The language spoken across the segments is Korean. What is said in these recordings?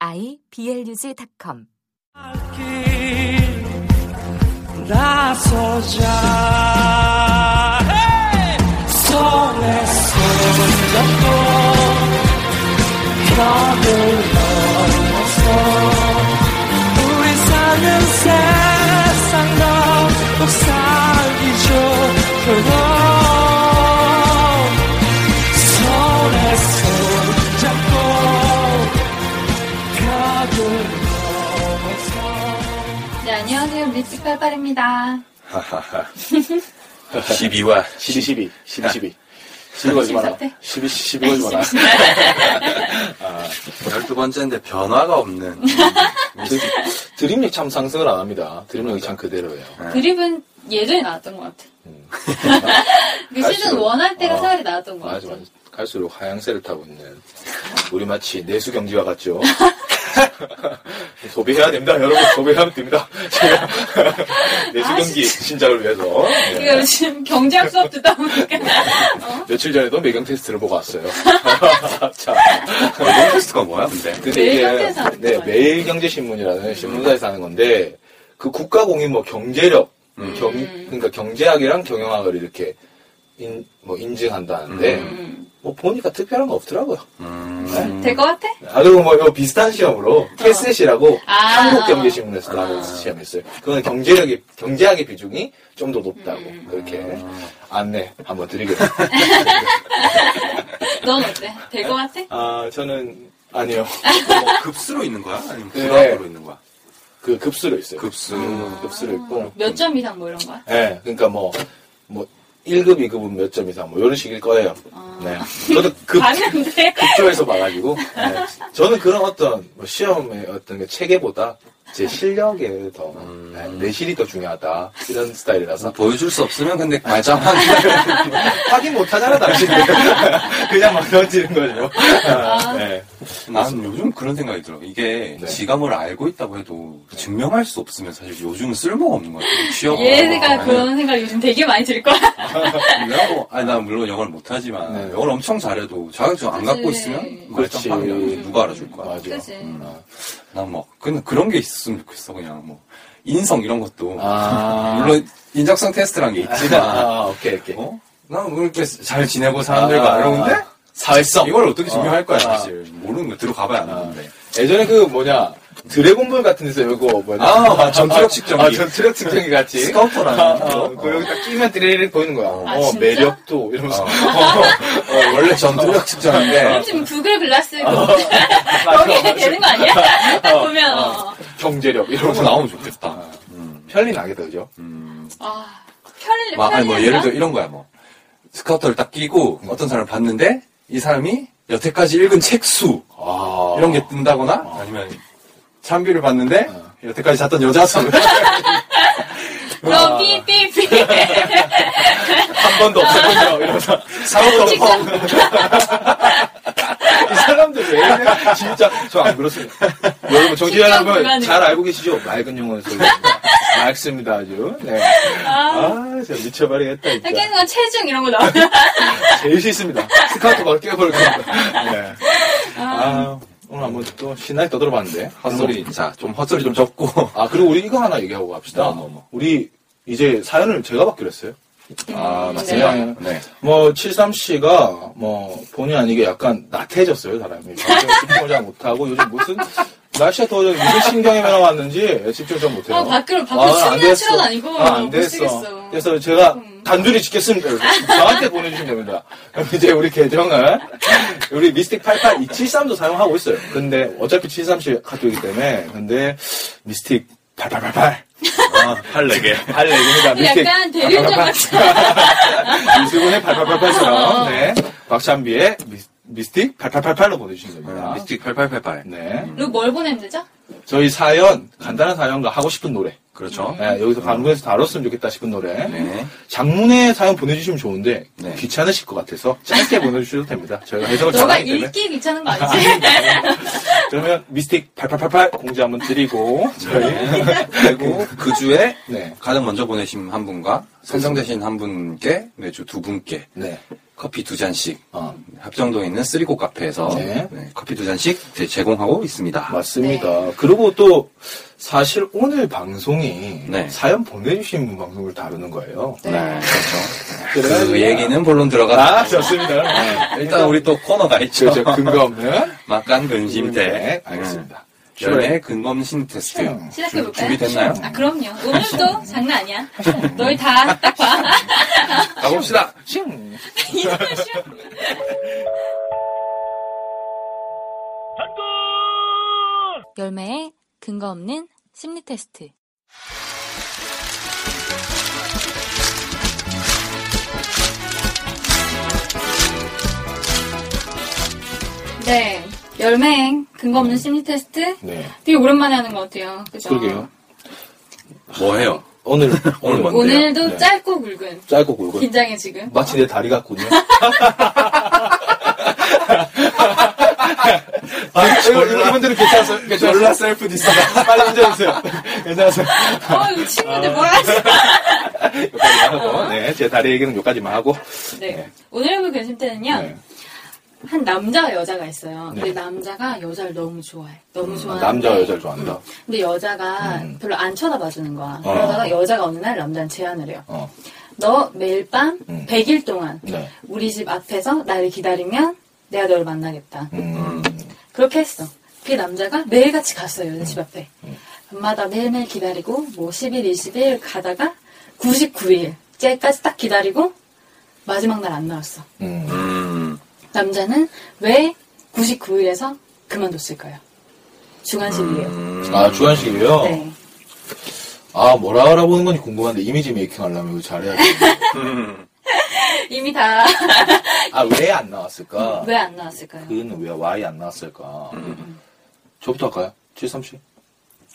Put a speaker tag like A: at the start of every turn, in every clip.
A: iblog.com
B: 나서자. 손에 손잡고 벽을 넘어서 우리 사는 세상 너꼭 살기 좋도록 손에 손
C: 안녕하세요. 미스팔팔입니다.
D: 12화
E: 12, 12, 12, 12. 12 걸지 마라.
C: 심사태?
E: 12, 12 걸지 마라.
D: 12번째인데 변화가 없는
E: 드- 드림력 참 상승을 안 합니다. 드림력이 참 그대로예요.
C: 드립은 예전에 나왔던 것 같아. 그 시즌
E: 갈수록-
C: 1할 때가
E: 어.
C: 차라리 나왔던 것
E: 맞아,
C: 같아.
E: 맞아. 갈수록 하향세를 타고 있는 우리 마치 내수 경지와 같죠. 소비해야 됩니다, 여러분. 소비하면 됩니다. 제가 내수 경기 신작을 위해서 네.
C: 이거 지금 경제학 수업 듣다 보니까. 어?
E: 며칠 전에도 매경 테스트를 보고 왔어요. 자,
D: 매경 테스트가 뭐야 근데?
E: 근데
C: 매일
E: 이게 네? 매일경제신문이라는 신문사에서 하는 건데 그 국가공인 뭐 경제력, 경, 그러니까 경제학이랑 경영학을 이렇게 인, 뭐 인증한다는데
C: 음.
E: 뭐 보니까 특별한 거 없더라고요.
D: 음,
C: 될것 같아?
E: 아 그리고 뭐 이거 비슷한 시험으로 캐셋이라고
C: 아.
E: 한국 경제 신문에서 하는 시험이 있어요. 그건 경제력이 경제학의 비중이 좀 더 높다고
C: 음.
E: 그렇게 안내 한번 드리겠습니다.
C: 넌 어때? 될 것 같아?
E: 아 저는 아니요.
D: 뭐 급수로 있는 거야? 아니면
E: 네.
D: 불합으로 있는 거야?
E: 그 급수로 있어요.
D: 급수.
E: 음, 급수로 있고.
C: 몇 점 이상 뭐 이런 거야?
E: 네, 그러니까 뭐, 뭐, 1급, 2급은 몇 점 이상, 뭐, 이런 식일 거예요.
C: 아.
E: 네. 저도 급,
C: 봤는데.
E: 급조해서 봐가지고, 네. 저는 그런 어떤, 뭐 시험의 어떤 그 체계보다 제 실력에 더,
D: 음.
E: 네, 내실이 더 중요하다. 이런 스타일이라서.
D: 보여줄 수 없으면 근데 말짱한
E: 확인 못 하잖아, 당신은. 그냥 막 던지는 거죠. 아, 네.
D: 나는 요즘 그런 생각이 들어. 이게
E: 네.
D: 뭘 알고 있다고 해도 증명할 수 없으면 사실 요즘은 쓸모가 없는 것 같아. 취업.
C: 얘가 그런 생각 요즘 되게 많이 들 거야.
D: 내가 뭐, 아니, 난 물론 영어를 못하지만,
E: 네.
D: 영어를 엄청 잘해도 자격증 안 갖고. 있으면
E: 그렇지.
D: 말짱하면 누가 알아줄 거야.
E: 맞아.
C: 그 치.
E: 어.
D: 난 뭐, 그냥 그런 게 있었으면 좋겠어. 그냥 뭐, 인성 이런 것도.
E: 아.
D: 물론, 인적성 테스트란 게 있지만,
E: 아, 오케이, 오케이.
D: 어? 나는 뭐 이렇게 잘 지내고 사람들과
E: 아.
D: 이러는데,
E: 사회성.
D: 이걸 어떻게 증명할 거야,
E: 아.
D: 사실. 모르는 거 들어가봐야 아는데.
E: 예전에 그 뭐냐 드래곤볼 같은 데서 이거 뭐냐
D: 아, 맞아. 전투력 측정기.
E: 아, 전투력 측정기 같이
D: scouter라는
E: 아,
D: 거.
E: 어, 그 여기 딱 끼면 띠리리 보이는 거야
C: 아,
E: 어,
C: 진짜?
E: 매력도 이러면서
D: 어. 어, 원래 전투력 측정인데,
C: 지금 Google Glass
E: 어.
C: 거기에 되는 거 아니야? 딱 보면 어.
E: 경제력
D: 이런 거 나오면 좋겠다. 음.
E: 편리 나겠다 그죠
D: 음.
C: 아 편리
D: 막, 아니, 뭐? 예를 들어 이런 거야, 뭐. 스카우터를 딱 끼고, 어떤 사람을 봤는데, 이 사람이 여태까지 읽은 책수,
E: 아
D: 이런 게 뜬다거나, 아 니면, 참비를 봤는데,
E: 어.
D: 여태까지 잤던 여자 수.
C: 너 삐삐삐
E: 한 번도 없었군요 이러면서 사고도 없고 이 사람들 왜 이래 진짜 저 안 그렇습니다 여러분 정치
C: 진짜
E: 여러분
C: 불가능해.
E: 잘 알고 계시죠 맑은 영혼 소리입니다 맑습니다 아주 네. 아 진짜 미쳐버리겠다 진짜
C: 생각한 체중 이런 거 나오면
E: 제일 싫습니다. 스카우트 바로 뛰어버릴 겁니다. 네. 아, 오늘 한번 또 신나게 떠들어봤는데.
D: 헛소리, 자, 좀 헛소리 좀 접고.
E: 아, 그리고 우리 이거 하나 얘기하고 갑시다.
D: 뭐, 뭐, 뭐.
E: 우리 이제 사연을 제가 받기로 했어요.
D: 아,
E: 맞습니다.
D: 맞습니다. 네.
E: 뭐, 73씨가 뭐, 본의 아니게 약간 나태해졌어요, 사람이. 집중을 잘 못하고 요즘 무슨, 날씨가 더워져 무슨 신경이 변화 왔는지 집중 잘 못해요.
C: 어, 밖으로- 밖으로
E: 아, 안 됐어.
C: 다니고
E: 아,
C: 안못
E: 됐어. 그래서 제가
C: 음.
E: 단둘이 지켰습니다. 그래서 저한테 보내주시면 됩니다. 그럼 이제 우리 계정은 우리 미스틱 88273도 사용하고 있어요. 근데 어차피 73씨 카톡이기 때문에 근데 미스틱 8888
D: 아, 팔 4개.
E: 84개입니다. 미스틱
C: 약간 대리운전 같이
E: 이수근의
C: 어.
E: 8888처럼 네. 박찬비의 미, 미스틱 8888로 보내주시면 됩니다.
D: 미스틱 8888.
E: 네.
C: 그리고 뭘 보내면 되죠?
E: 저희 사연, 간단한 사연과 하고 싶은 노래.
D: 그렇죠.
E: 네, 여기서 방송에서 다뤘으면 좋겠다 싶은 노래.
D: 네.
E: 장문의 사연 보내주시면 좋은데
D: 네.
E: 귀찮으실 것 같아서 짧게 보내주셔도 됩니다. 저희가 해석을
C: 너가
E: 잘하기 때문에.
C: 읽기 귀찮은 거 아니지?
E: 그러면 미스틱 8888 공지 한번 드리고 저희
D: 그리고 그 주에
E: 네.
D: 가장 먼저 보내신 한 분과 선정되신 한 분께 매주 두 분께
E: 네.
D: 커피 두 잔씩
E: 어,
D: 합정동에 있는 쓰리고 카페에서
E: 네.
D: 네, 커피 두 잔씩 제- 제공하고 있습니다.
E: 맞습니다. 그리고 또 사실 오늘 방송이
D: 네.
E: 사연 보내주신 분 방송을 다루는 거예요.
D: 네, 그렇죠.
E: 그래가지고-
D: 그 얘기는 본론 들어가.
E: 아, 좋습니다. 네.
D: 일단 우리 또 코너가 있죠.
E: 그렇죠. 근거 없는
D: 막간 근심대.
E: 네, 알겠습니다.
D: 열매 근검신 테스트.
E: 음.
C: 시작해볼까요?
D: 준비됐나요?
C: 아, 그럼요. 오늘도 장난 아니야. 너희 다 딱 봐.
D: 가봅시다.
C: 이놈의 슈.
A: 열매의 근거 없는 심리 테스트.
C: 네. 열맹 근거 없는 심리 테스트.
E: 네.
C: 되게 오랜만에 하는 것 같아요. 그죠?
E: 그러게요.
D: 뭐 해요?
E: 오늘,
D: 오늘
E: 오늘
D: 뭔데요?
C: 오늘도
E: 네.
C: 짧고 굵은.
E: 짧고 굵은.
C: 긴장해 지금.
E: 마치 내 다리 같군요. 아, 이거, 이거, 이분들은 괜찮았어요? 괜찮았어요?
D: 졸라 self diss가.
E: 빨리 인정해주세요. 괜찮았어요?
C: 어, 이 친구들 뭘 하지?
E: 여기까지만 하고, 네, 제 다리 얘기는 여기까지만 하고.
C: 네. 오늘 해볼 근심 때는요.
E: 네.
C: 한 남자와 여자가 있어요.
E: 네.
C: 근데 남자가 여자를 너무 좋아해. 너무 좋아하는데
E: 남자와 여자를 좋아한다.
C: 근데 여자가
E: 음.
C: 별로 안 쳐다봐주는 거야.
E: 어.
C: 그러다가 여자가 어느 날 남자한테 제안을 해요.
E: 어,
C: 너 매일 밤
E: 음.
C: 100일 동안
E: 네.
C: 우리 집 앞에서 나를 기다리면 내가 너를 만나겠다.
E: 음,
C: 그렇게 했어. 그 남자가 매일같이 갔어요, 여자
E: 음.
C: 집 앞에. 밤마다 매일매일 기다리고, 뭐 10일, 20일 가다가 99일째까지 딱 기다리고, 마지막 날 안 나왔어.
E: 음.
D: 음.
C: 남자는 왜 99일에서 그만뒀을까요? 주관식 이에요.
D: 음.
E: 아, 주한식이에요?
C: 네.
E: 아, 뭐라 알아보는 건지 궁금한데, 이미지 메이킹 하려면 이거 잘해야지.
D: 음.
C: 이미 다
E: 아, 왜 안 나왔을까?
C: 왜 안 나왔을까요?
E: 그는 왜, why 안 나왔을까?
D: 음.
E: 저부터 할까요? 73씨?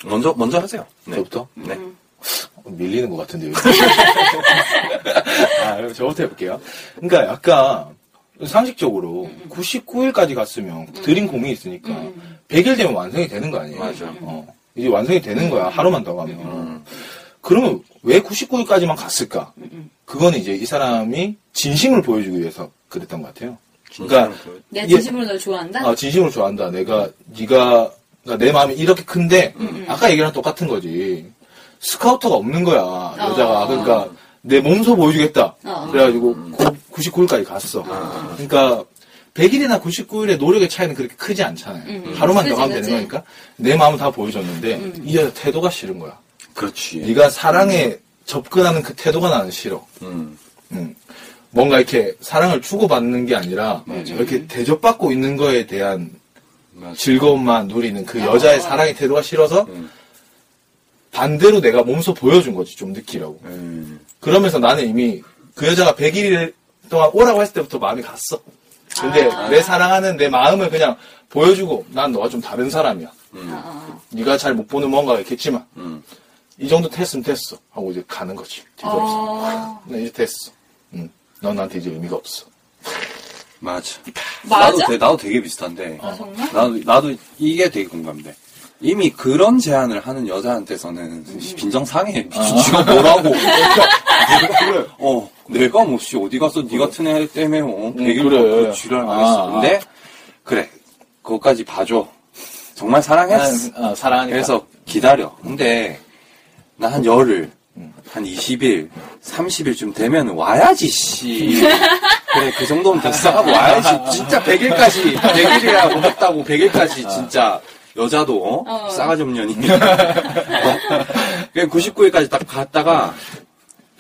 D: 먼저, 먼저 하세요. 네.
E: 저부터?
D: 네.
E: 밀리는 것 같은데요. 아, 그럼 저부터 해볼게요. 그러니까 약간 상식적으로 99일까지 갔으면 드린 공이 있으니까
C: 음.
E: 100일 되면 완성이 되는 거 아니에요?
D: 맞아.
E: 어, 이제 완성이 되는 거야. 하루만 더 가면.
D: 음.
E: 그러면 왜 99일까지만 갔을까?
C: 음.
E: 그거는 이제 이 사람이 진심을 보여주기 위해서 그랬던 것 같아요. 그러니까
C: 내가
E: 이게-
C: 진심으로 널 좋아한다?
E: 아, 진심으로 좋아한다. 내가 네가 그러니까 내 마음이 이렇게 큰데
C: 음,
E: 아까 얘기랑 똑같은 거지. 스카우터가 없는 거야 여자가.
C: 어.
E: 그러니까 내 몸소 보여주겠다.
C: 어.
E: 그래가지고 99일까지 갔어. 그러니까 100일이나 99일의 노력의 차이는 그렇게 크지 않잖아요.
C: 음.
E: 하루만
C: 그치,
E: 더 가면. 되는 거니까 내 마음은 다 보여줬는데
C: 음.
E: 이 여자 태도가 싫은 거야.
D: 그렇지.
E: 네가 사랑에 접근하는 그 태도가 나는 싫어.
D: 음.
E: 음. 뭔가 이렇게 사랑을 주고받는 게 아니라
D: 맞아.
E: 이렇게 대접받고 있는 거에 대한
D: 맞아.
E: 즐거움만 누리는 그 여자의 사랑의 태도가 싫어서
D: 음.
E: 반대로 내가 몸소 보여준 거지 좀 느끼라고.
D: 음.
E: 그러면서 나는 이미 그 여자가 100일 동안 오라고 했을 때부터 마음이 갔어. 근데
C: 아.
E: 내 사랑하는 내 마음을 그냥 보여주고 난 너가 좀 다른 사람이야.
D: 음.
C: 어, 어.
E: 네가 잘 못 보는 뭔가가 있겠지만
D: 음.
E: 이 정도 됐으면 됐어 하고 이제 가는 거지. 뒤돌아서.
C: 어,
E: 나 이제 됐어. 응. 넌 나한테 이제 의미가 없어.
D: 맞아.
C: 맞아?
D: 나도, 되, 나도 되게 비슷한데.
C: 아, 정말?
D: 나도, 나도 이게 되게 공감돼. 이미 그런 제안을 하는 여자한테서는 빈정상해. 지가 뭐라고. 그래. 어, 내가 뭐, 씨, 어디 가서 니 같은 애 때문에, 어, 백일
E: 그래.
D: 그래. 지랄 하겠어.
E: 아.
D: 근데, 그래. 그것까지 봐줘. 정말 사랑했어.
E: 아, 사랑하니까.
D: 그래서 기다려. 근데, 나 한 열흘, 한 20일, 30일쯤 되면 와야지, 씨. 그래, 그 정도면 됐어. 하고 와야지. 진짜 100일까지, 100일이라고 했다고 100일까지 진짜 여자도, 어?
C: 어.
D: 싸가지 없는 년이. 어? 그냥 99일까지 딱 갔다가,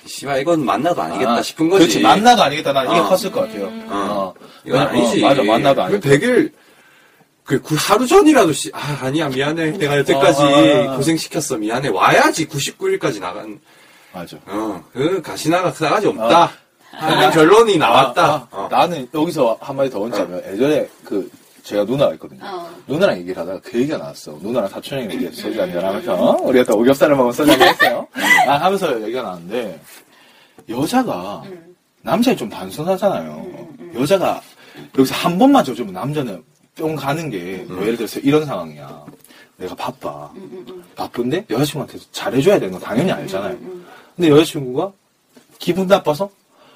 D: 씨발, 이건 만나도 아니겠다
E: 아,
D: 싶은 거지.
E: 그렇지. 만나도 아니겠다. 난 이게
D: 어.
E: 컸을 것 같아요.
D: 어.
E: 어.
D: 이건
E: 어,
D: 아니지.
E: 맞아, 만나도 아니겠다.
D: 100일, 그, 그 하루 전이라도 씨, 아, 아니야, 미안해. 내가 여태까지
E: 어, 어, 어.
D: 고생시켰어. 미안해. 와야지 99일까지 나간,
E: 맞아.
D: 어, 그, 가시나가 싸가지 없다. 하는 결론이 나왔다.
E: 아, 아,
D: 어.
E: 나는 여기서 한마디 더 얹자면 예전에 그 제가 누나가 있거든요.
C: 어.
E: 누나랑 얘기를 하다가 그 얘기가 나왔어. 누나랑 사촌형이 얘기해서 소주 한잔 하면서, 어? 우리가 또 오겹살을 먹으면 소주 한잔 했어요. 아, 하면서 얘기가 나왔는데, 여자가,
C: 음.
E: 남자는 좀 단순하잖아요. 여자가, 여기서 한 번만 져주면 남자는 뿅 가는 게, 뭐 예를 들어서 이런 상황이야. 내가 바빠.
C: 음,
E: 바쁜데 여자친구한테 잘해줘야 되는 거 당연히 알잖아요. 근데 여자친구가 기분 나빠서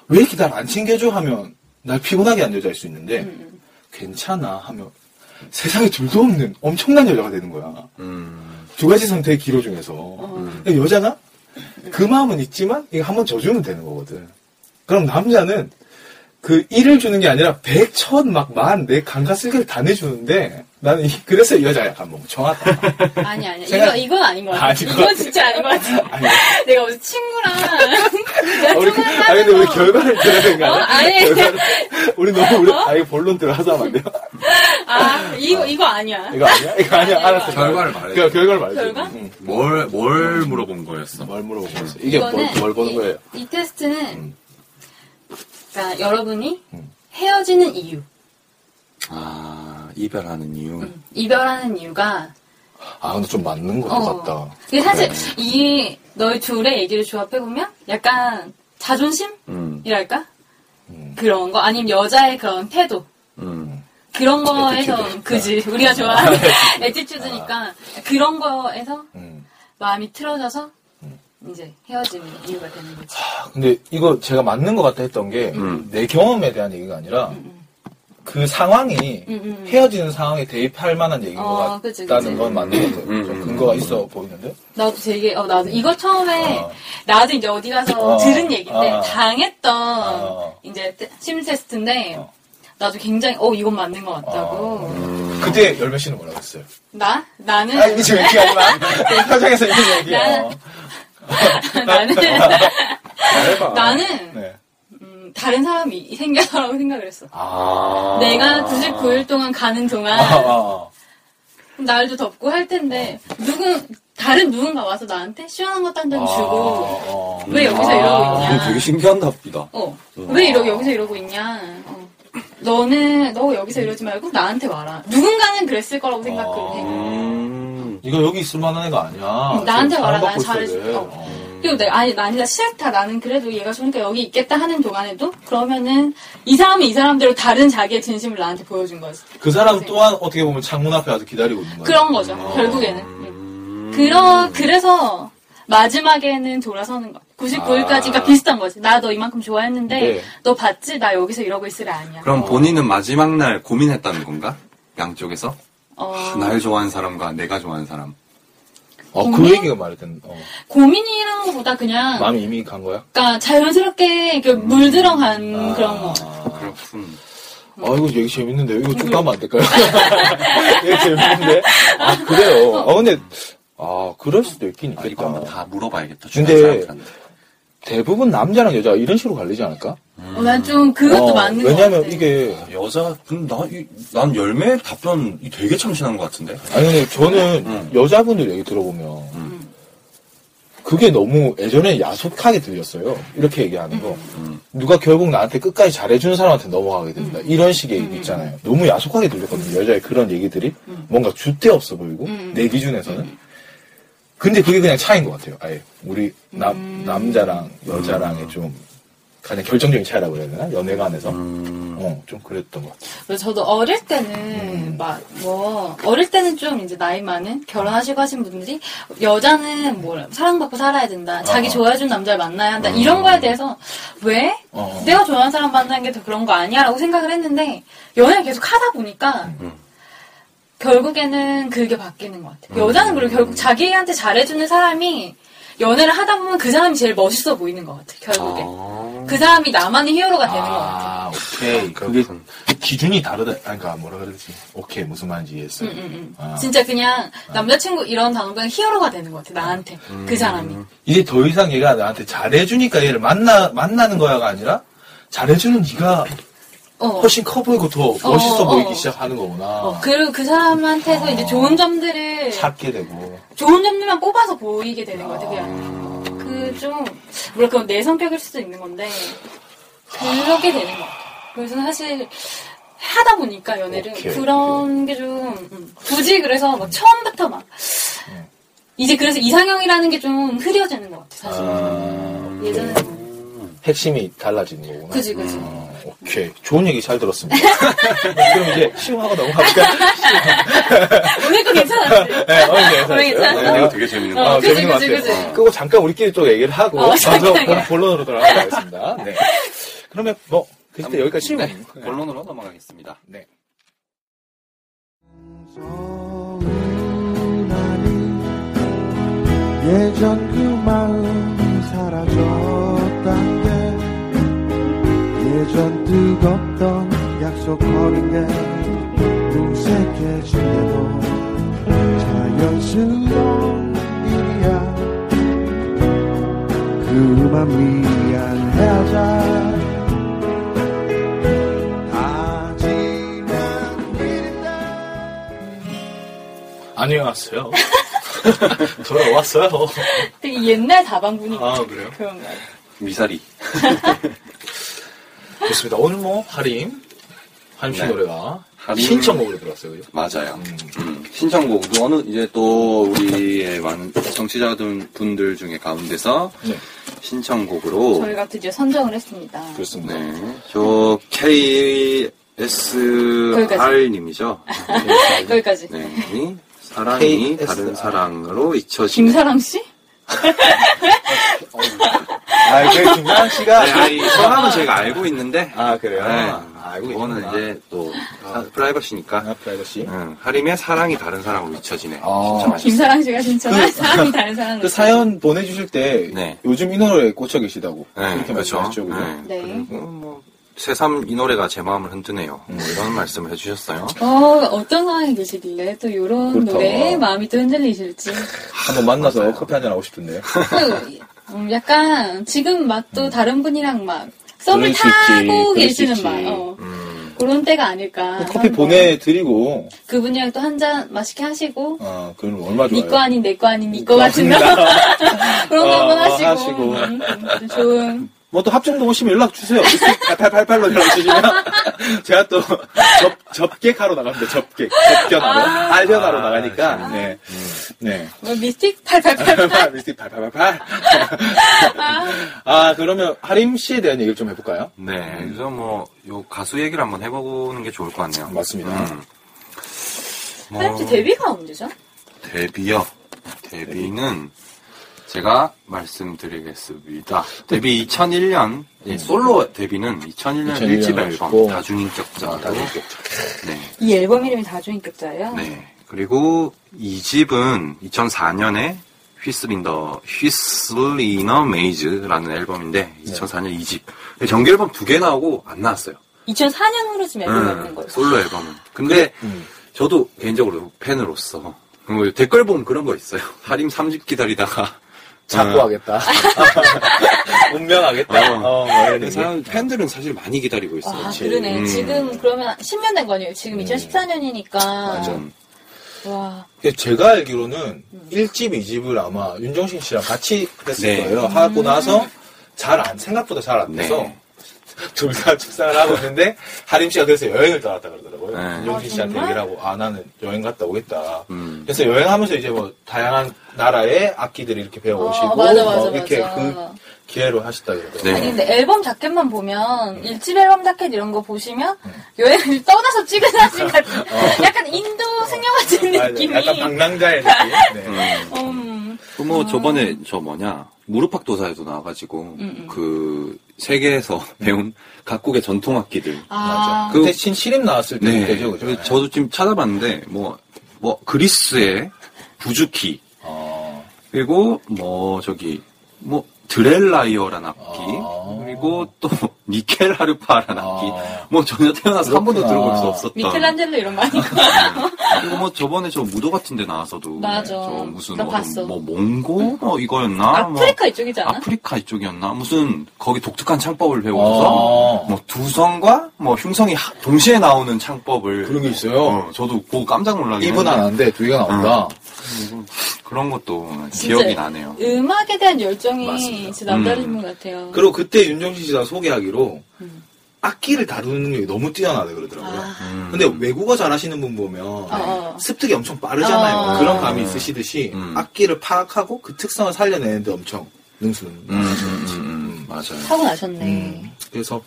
E: 왜 이렇게 날 안 챙겨줘 하면 날 피곤하게 한 여자일 수 있는데
C: 음,
E: 괜찮아 하면 세상에 둘도 없는 엄청난 여자가 되는 거야.
D: 음.
E: 두 가지 선택의 기로 중에서
C: 어.
E: 근데 여자가 그 마음은 있지만 이거 한번 져주면 되는 거거든. 그럼 남자는 그 일을 주는 게 아니라 백, 천, 막 만, 내 감가 쓸개를 다 내주는데 나는 이- 그래서 이 여자가 약간 뭐 멍청하다.
C: 아니 아니
E: 제가-
C: 이거 이건 아닌 것 같아.
E: 것
C: 이건
E: 같아.
C: 진짜 아닌 것 같아.
E: 아니,
C: 내가 무슨 친구랑
E: 아, 우리, 그- 아니, 근데 우리 결과를 들어야 되는 거
C: 어?
E: 아니야?
C: 아니.
E: 결과를. 우리 너무, 우리, 아, 이거 본론 들어가서 하면 안 돼요?
C: 아 이거 이거 아니야.
E: 이거 아니야? 이거 아니야?
C: 아니,
E: 알았어.
C: 이거
D: 결과를 말해줘.
E: 그, 결과를 말해줘.
C: 결과?
E: 응.
D: 뭘, 뭘 물어본 거였어?
E: 뭘 물어보고 있어. 이게 뭘, 뭘 보는
C: 이,
E: 거예요?
C: 이 테스트는
E: 음.
C: 그러니까 여러분이
E: 음.
C: 헤어지는 이유,
D: 아, 이별하는 이유.
C: 음, 이별하는 이유가
E: 아, 근데 좀 맞는 것
C: 어.
E: 같다.
C: 근데 사실 이 너희 둘의 얘기를 조합해 보면 약간 자존심이랄까
D: 음,
E: 음.
C: 그런 거 아니면 여자의 그런 태도
D: 음.
C: 그런 거에서
E: attitude.
C: 그지 우리가 좋아하는 attitude니까 그런 거에서
E: 음.
C: 마음이 틀어져서 이제 헤어지는 이유가 되는 거지.
E: 아, 근데 이거 제가 맞는 것 같다 했던 게,
D: 음.
E: 내 경험에 대한 얘기가 아니라, 그 상황이
C: 음, 음.
E: 헤어지는 상황에 대입할 만한 얘기인
C: 어,
E: 것
C: 그치,
E: 같다는
C: 그치.
E: 건 맞는 것 같아요.
D: 음,
E: 좀
D: 음,
E: 근거가
D: 음.
E: 있어 보이는데?
C: 나도 되게 어 나도 이거 처음에
E: 어.
C: 나도 이제 어디 가서
E: 어.
C: 들은 얘기인데
E: 어.
C: 당했던
E: 어.
C: 이제 테- 심리 테스트인데
E: 어.
C: 나도 굉장히 어 이건 맞는 것 같다고
E: 그때 열매 씨는 뭐라고 했어요?
C: 나 나는
E: 아, 이게 지금 얘기하지 마. 표정에서 이런 얘기.
C: 나는-
E: 어.
C: 나는
E: 해봐.
C: 나는
E: 네.
C: 음, 다른 사람이 생겨서라고 생각을 했어.
E: 아.
C: 내가 99일 동안 가는 동안
E: 아, 아,
C: 날도 덥고 할 텐데 누군 다른 누군가 와서 나한테 시원한 것도 한잔
E: 아.
C: 주고
E: 어.
C: 왜 여기서 이러고 있냐?
D: 되게 신기한 답이다.
C: 어. 왜 이러 여기서 이러고 있냐? 어. 너는 너 여기서 이러지 말고 나한테 와라. 누군가는 그랬을 거라고 생각을 해.
D: 음.
E: 이거 여기 있을 만한 애가 아니야.
C: 나한테
E: 지금
C: 와라.
E: 사랑받고
C: 난
E: 있어야
C: 잘해줄-
E: 돼.
C: 어.
E: 어.
C: 그리고 내가 아니 나 아니다 싫다. 나는 그래도 얘가 좋으니까 여기 있겠다 하는 동안에도 그러면은 이 사람이 이 사람대로 다른 자기의 진심을 나한테 보여준 거지.
E: 그 사람 또한 어떻게 보면 창문 앞에 와서 기다리고 있는 거야.
C: 그런 거죠.
E: 어.
C: 결국에는.
D: 음.
C: 그러 그래서 마지막에는 돌아서는 거. 99일까지가
D: 아.
C: 비슷한 거지. 나 너 이만큼 좋아했는데
E: 네.
C: 너 봤지? 나 여기서 이러고 있을 애 아니야.
D: 그럼 본인은 마지막 날 고민했다는 건가? 양쪽에서?
C: 어,
D: 날 좋아하는 사람과 내가 좋아하는 사람.
E: 어, 그
C: 고민?
E: 얘기가 말했던, 어.
C: 고민이라는 것보다 그냥
E: 마음이 이미 간 거야?
C: 그러니까 자연스럽게 그 물들어 간
E: 아.
C: 그런 거.
D: 그렇군.
E: 아, 이거 얘기 재밌는데. 이거 쭉 가면 안 될까요? 얘기 재밌는데. 아, 그래요. 아, 근데, 아, 그럴 수도 있긴
D: 아, 이거 한번
E: 있겠다.
D: 다 물어봐야겠다. 주변
E: 근데-
D: 사람들한테.
E: 대부분 남자랑 여자가 이런 식으로 갈리지 않을까?
C: 어, 난좀 그것도
E: 어,
C: 맞는 거
E: 왜냐면
C: 같아.
E: 이게,
D: 여자, 근데 나, 이- 난 열매 답변 되게 참신한 것 같은데?
E: 아니, 근데 저는
D: 음.
E: 여자분들 얘기 들어보면,
D: 음.
E: 그게 너무 예전에 야속하게 들렸어요. 이렇게 얘기하는 거.
D: 음.
E: 누가 결국 나한테 끝까지 잘해주는 사람한테 넘어가게 된다. 이런 식의 얘기 있잖아요. 너무 야속하게 들렸거든요. 여자의 그런 얘기들이. 뭔가 주대 없어 보이고,
C: 음.
E: 내 기준에서는. 근데 그게 그냥 차이인 것 같아요. 아예. 우리 남, 남자랑 여자랑의 좀, 가장 결정적인 차이라고 해야 되나? 연애가 안에서.
D: 음.
E: 어, 좀 그랬던 것 같아요.
C: 그래서 저도 어릴 때는
E: 음.
C: 막뭐 어릴 때는 좀 이제 나이 많은 결혼하시고 하신 분들이 여자는 뭐 사랑받고 살아야 된다. 자기
E: 어.
C: 좋아해준 남자를 만나야 한다. 이런 거에 대해서 왜
E: 어.
C: 내가 좋아하는 사람 만나는 게 더 그런 거 아니야 라고 생각을 했는데 연애를 계속 하다 보니까
D: 음.
C: 결국에는 그게 바뀌는 것
E: 음.
C: 같아요. 여자는 그리고 결국 자기한테 잘해주는 사람이 연애를 하다 보면 그 사람이 제일 멋있어 보이는 것 같아. 결국에
D: 아.
C: 그 사람이 나만의 히어로가 되는 것 같아.
E: 아, 오케이. 그게. 기준이 다르다. 아니, 그러니까 뭐라 그러지? 오케이. 무슨 말인지 이해했어요.
C: 음, 음, 음.
E: 아.
C: 진짜 그냥 남자친구 이런 단어가 히어로가 되는 것 같아 나한테
E: 음.
C: 그 사람이
E: 이제 더 이상 얘가 나한테 잘해주니까 얘를 만나, 만나는 거야가 아니라, 잘해주는 네가
C: 어.
E: 훨씬 커 보이고 더 멋있어
C: 어,
E: 보이기
C: 어.
E: 시작하는 거구나.
C: 어, 그리고 그 사람한테서 이제 좋은 점들을
E: 찾게 되고.
C: 좋은 점들만 뽑아서 보이게 되는 것 같아 그냥
E: 음.
C: 그좀 물론 그건 내 성격일 수도 있는 건데 그렇게 되는 것 같아 그래서 사실 하다 보니까 연애를
E: 오케이,
C: 그런 게 좀 굳이 그래서 막 처음부터 막 이제 그래서 이상형이라는 게 좀 흐려지는 것 같아 사실
E: 아,
C: 예전에는
E: 핵심이 달라지는 거구나.
C: 그지 그지
E: 어, 오케이. 좋은 얘기 잘 들었습니다. 그럼 이제 시험하고 넘어가볼까?
C: 오늘 거 괜찮았지
E: 네, 오늘 괜찮았어요.
C: 오늘 괜찮았어?
E: 네,
D: 이거 되게 재밌는
C: 어,
D: 거
E: 아,
C: 그지,
E: 재밌는 것
C: 그지,
E: 같아요.
C: 그지.
E: 그거 잠깐 우리끼리 또 얘기를 하고
C: 어,
E: 먼저. 본- 본론으로 돌아가도록 하겠습니다. 네. 그러면 뭐 그때 여기까지
D: 네, 본론으로 넘어가겠습니다.
E: 네.
F: 예전 그 마음이 사라졌단 게 예전 뜨겁던 약속 거린 게 무색해진대도 자연스러운 일이야 그만 미안해하자 일인데
E: 안녕하세요. 돌아왔어요.
C: 되게 옛날 다방 분위기
E: 아, 그래요?
C: 그런 거
D: 미사리.
E: 좋습니다. 오늘 뭐 하림 하림 씨
D: 네.
E: 노래가
D: 하림.
E: 신청곡으로 들어왔어요. 그죠?
D: 맞아요. 음, 신청곡도 어느 이제 또 우리의 많은 청취자들 분들 중에 가운데서
E: 네.
D: 신청곡으로
C: 저희가 드디어 선정을 했습니다
E: 그렇습니다.
D: 네, 저 KSR님이죠.
C: 거기까지
D: 네, 이 사랑이. 다른 사랑으로 잊혀지는.
C: 김사랑 씨?
E: 아, 그 김양 씨가
D: 네, 아니, 성함은 저희가 알고 있는데.
E: 아, 그래요?
D: 네,
E: 아, 알고
D: 그거는. 이제 또 사- 프라이버시니까.
E: 아, 프라이버시.
D: 응, 하림의 사랑이 다른 사람으로 잊혀지네.
E: 아.
C: 김사랑 씨가 신청한 사람이 다른 사람
E: 그 사연 보내주실 때
D: 네.
E: 요즘 이 노래에 꽂혀 계시다고
D: 네,
E: 그렇게
D: 그렇죠.
E: 말씀하셨죠. 그죠?
D: 네.
C: 네.
D: 그리고 뭐 새삼 이 노래가 제 마음을 흔드네요. 뭐 이런 말씀을 해주셨어요.
C: 어, 어떤 상황이 계시길래 또 요런
E: 그렇다.
C: 노래에 마음이 또 흔들리실지.
E: 한번 만나서 커피 한잔 하고 싶은데.
C: 그, 음, 약간 지금 막 또 다른 분이랑 막 썸을 타고 계시는. 막 어,
D: 음,
C: 그런 때가 아닐까.
E: 커피
C: 한번
E: 보내드리고,
C: 그분이랑 또 한 잔 맛있게 하시고
E: 어, 그건 얼마 좋아요.
C: 니거 아닌 내 거 아닌 니거 같은 거 그런 거
E: 어,
C: 한번
E: 어,
C: 하시고,
E: 하시고.
C: 음, 음, 좋은
E: 뭐 또 합정도 오시면 연락 주세요. 8888로 연락 주시면 제가 또 접, 접객하러 나갑니다. 접객. 접견하러. 알견하러
D: 아,
E: 나가니까. 네. 네.
C: 뭐 미스틱 888
E: 미스틱 888. 아, 그러면 하림 씨에 대한 얘기를 좀 해볼까요?
D: 네, 그래서 뭐, 요 가수 얘기를 한번 해보는 게 좋을 것 같네요.
E: 맞습니다.
D: 음. 뭐,
C: 하림 씨 데뷔가 언제죠?
D: 데뷔요. 데뷔는 제가 말씀드리겠습니다. 데뷔 2001년, 예, 솔로 데뷔는 2001년
E: 2001
D: 1집
E: 년
D: 앨범,
E: 하셨고.
D: 다중인격자.
E: 아, 다중인격자.
D: 네.
C: 이 앨범 이름이 다중인격자예요?
D: 네. 그리고 2집은 2004년에 휘슬린더, 휘슬리너 메이즈라는 앨범인데, 2004년 2집. 정규 앨범 두 개 나오고 안 나왔어요.
C: 2004년으로 지금 앨범
D: 음,
C: 냈는 거예요.
D: 솔로 앨범은. 근데
E: 음.
D: 저도 개인적으로 팬으로서 뭐 댓글 보면 그런 거 있어요. 하림 3집 기다리다가
E: 자꾸
D: 어,
E: 하겠다. 운명하겠다.
D: 어.
E: 어, 뭐.
D: 사람 팬들은 사실 많이 기다리고 있어요.
C: 아, 그러네.
D: 음.
C: 지금 그러면 10년 된거 아니에요? 지금 2014년이니까.
E: 맞아.
D: 음.
C: 와.
E: 제가 알기로는 1집, 2집을 아마 윤종신 씨랑 같이 했을
D: 네.
E: 거예요. 하고 나서 잘 안, 생각보다 잘 안 돼서
D: 네.
E: 둘 다 축사를 하고 있는데 하림 씨가 그래서 여행을 떠났다 그러더라고요.
D: 네.
E: 윤종신
C: 아,
E: 씨한테
C: 정말?
E: 얘기를 하고 아 나는 여행 갔다 오겠다.
D: 음.
E: 그래서 여행하면서 이제 뭐 다양한 나라의 악기들을 이렇게 배워 오시고
C: 어, 맞아, 맞아,
E: 뭐 이렇게
C: 맞아.
E: 그 기회로 하셨다 그러더라고요.
D: 네.
C: 아니, 근데 앨범 자켓만 보면, 일집 앨범 자켓 이런 거 보시면, 여행을 떠나서 찍은 사진 같은, 약간 인도 승려 같은
E: 맞아요.
C: 느낌이.
E: 약간 방랑자의 느낌. 네.
C: 음,
D: 그뭐 저번에 저 뭐냐 무릎팍도사에도 나와가지고
C: 음,
D: 그 세계에서 배운 각국의 전통 악기들.
C: 아,
D: 그-
E: 그때 신시림 나왔을 때
D: 네.
E: 그때죠, 그죠?
D: 그래서 저도 지금 찾아봤는데 뭐 뭐 그리스의 부주키
E: 어,
D: 그리고 뭐 저기 뭐 드렐라이어란 악기
E: 아.
D: 그리고 또 니켈 하르파란 악기
E: 아.
D: 뭐 전혀 태어나서 한 번도. 들어볼 수 없었던
C: 미켈란젤로 이런 거 아니고.
D: 그리고 뭐 저번에 저 무도 같은 데 나와서도
C: 맞아.
D: 저 무슨
C: 나
D: 뭐,
C: 봤어.
D: 뭐 몽고 뭐 이거였나 뭐
C: 아프리카 이쪽이지 않아?
D: 아프리카 이쪽이었나 무슨 거기 독특한 창법을 배워서
E: 어.
D: 뭐 두성과 뭐 흉성이 하- 동시에 나오는 창법을
E: 그런 게 있어요.
D: 어, 저도 보고 깜짝 놀라긴
E: 입은 안 하는데 두 개가 나온다.
D: 그런 것도 기억이 나네요.
C: 음악에 대한 열정이
E: 맞습니다.
C: 진짜 남다른
D: 음.
C: 분 같아요.
E: 그리고 그때 윤정신 씨가 소개하기로 악기를 다루는 능력이 너무 뛰어나다 그러더라고요.
D: 음.
E: 근데 외국어 잘하시는 분 보면
C: 어.
E: 습득이 엄청 빠르잖아요.
C: 어.
E: 그런 감이 있으시듯이
D: 음.
E: 악기를 파악하고 그 특성을 살려내는데 엄청 능수는.
D: 음, 음, 음, 음, 맞아요.
C: 타고 나셨네.
E: 음. 그래서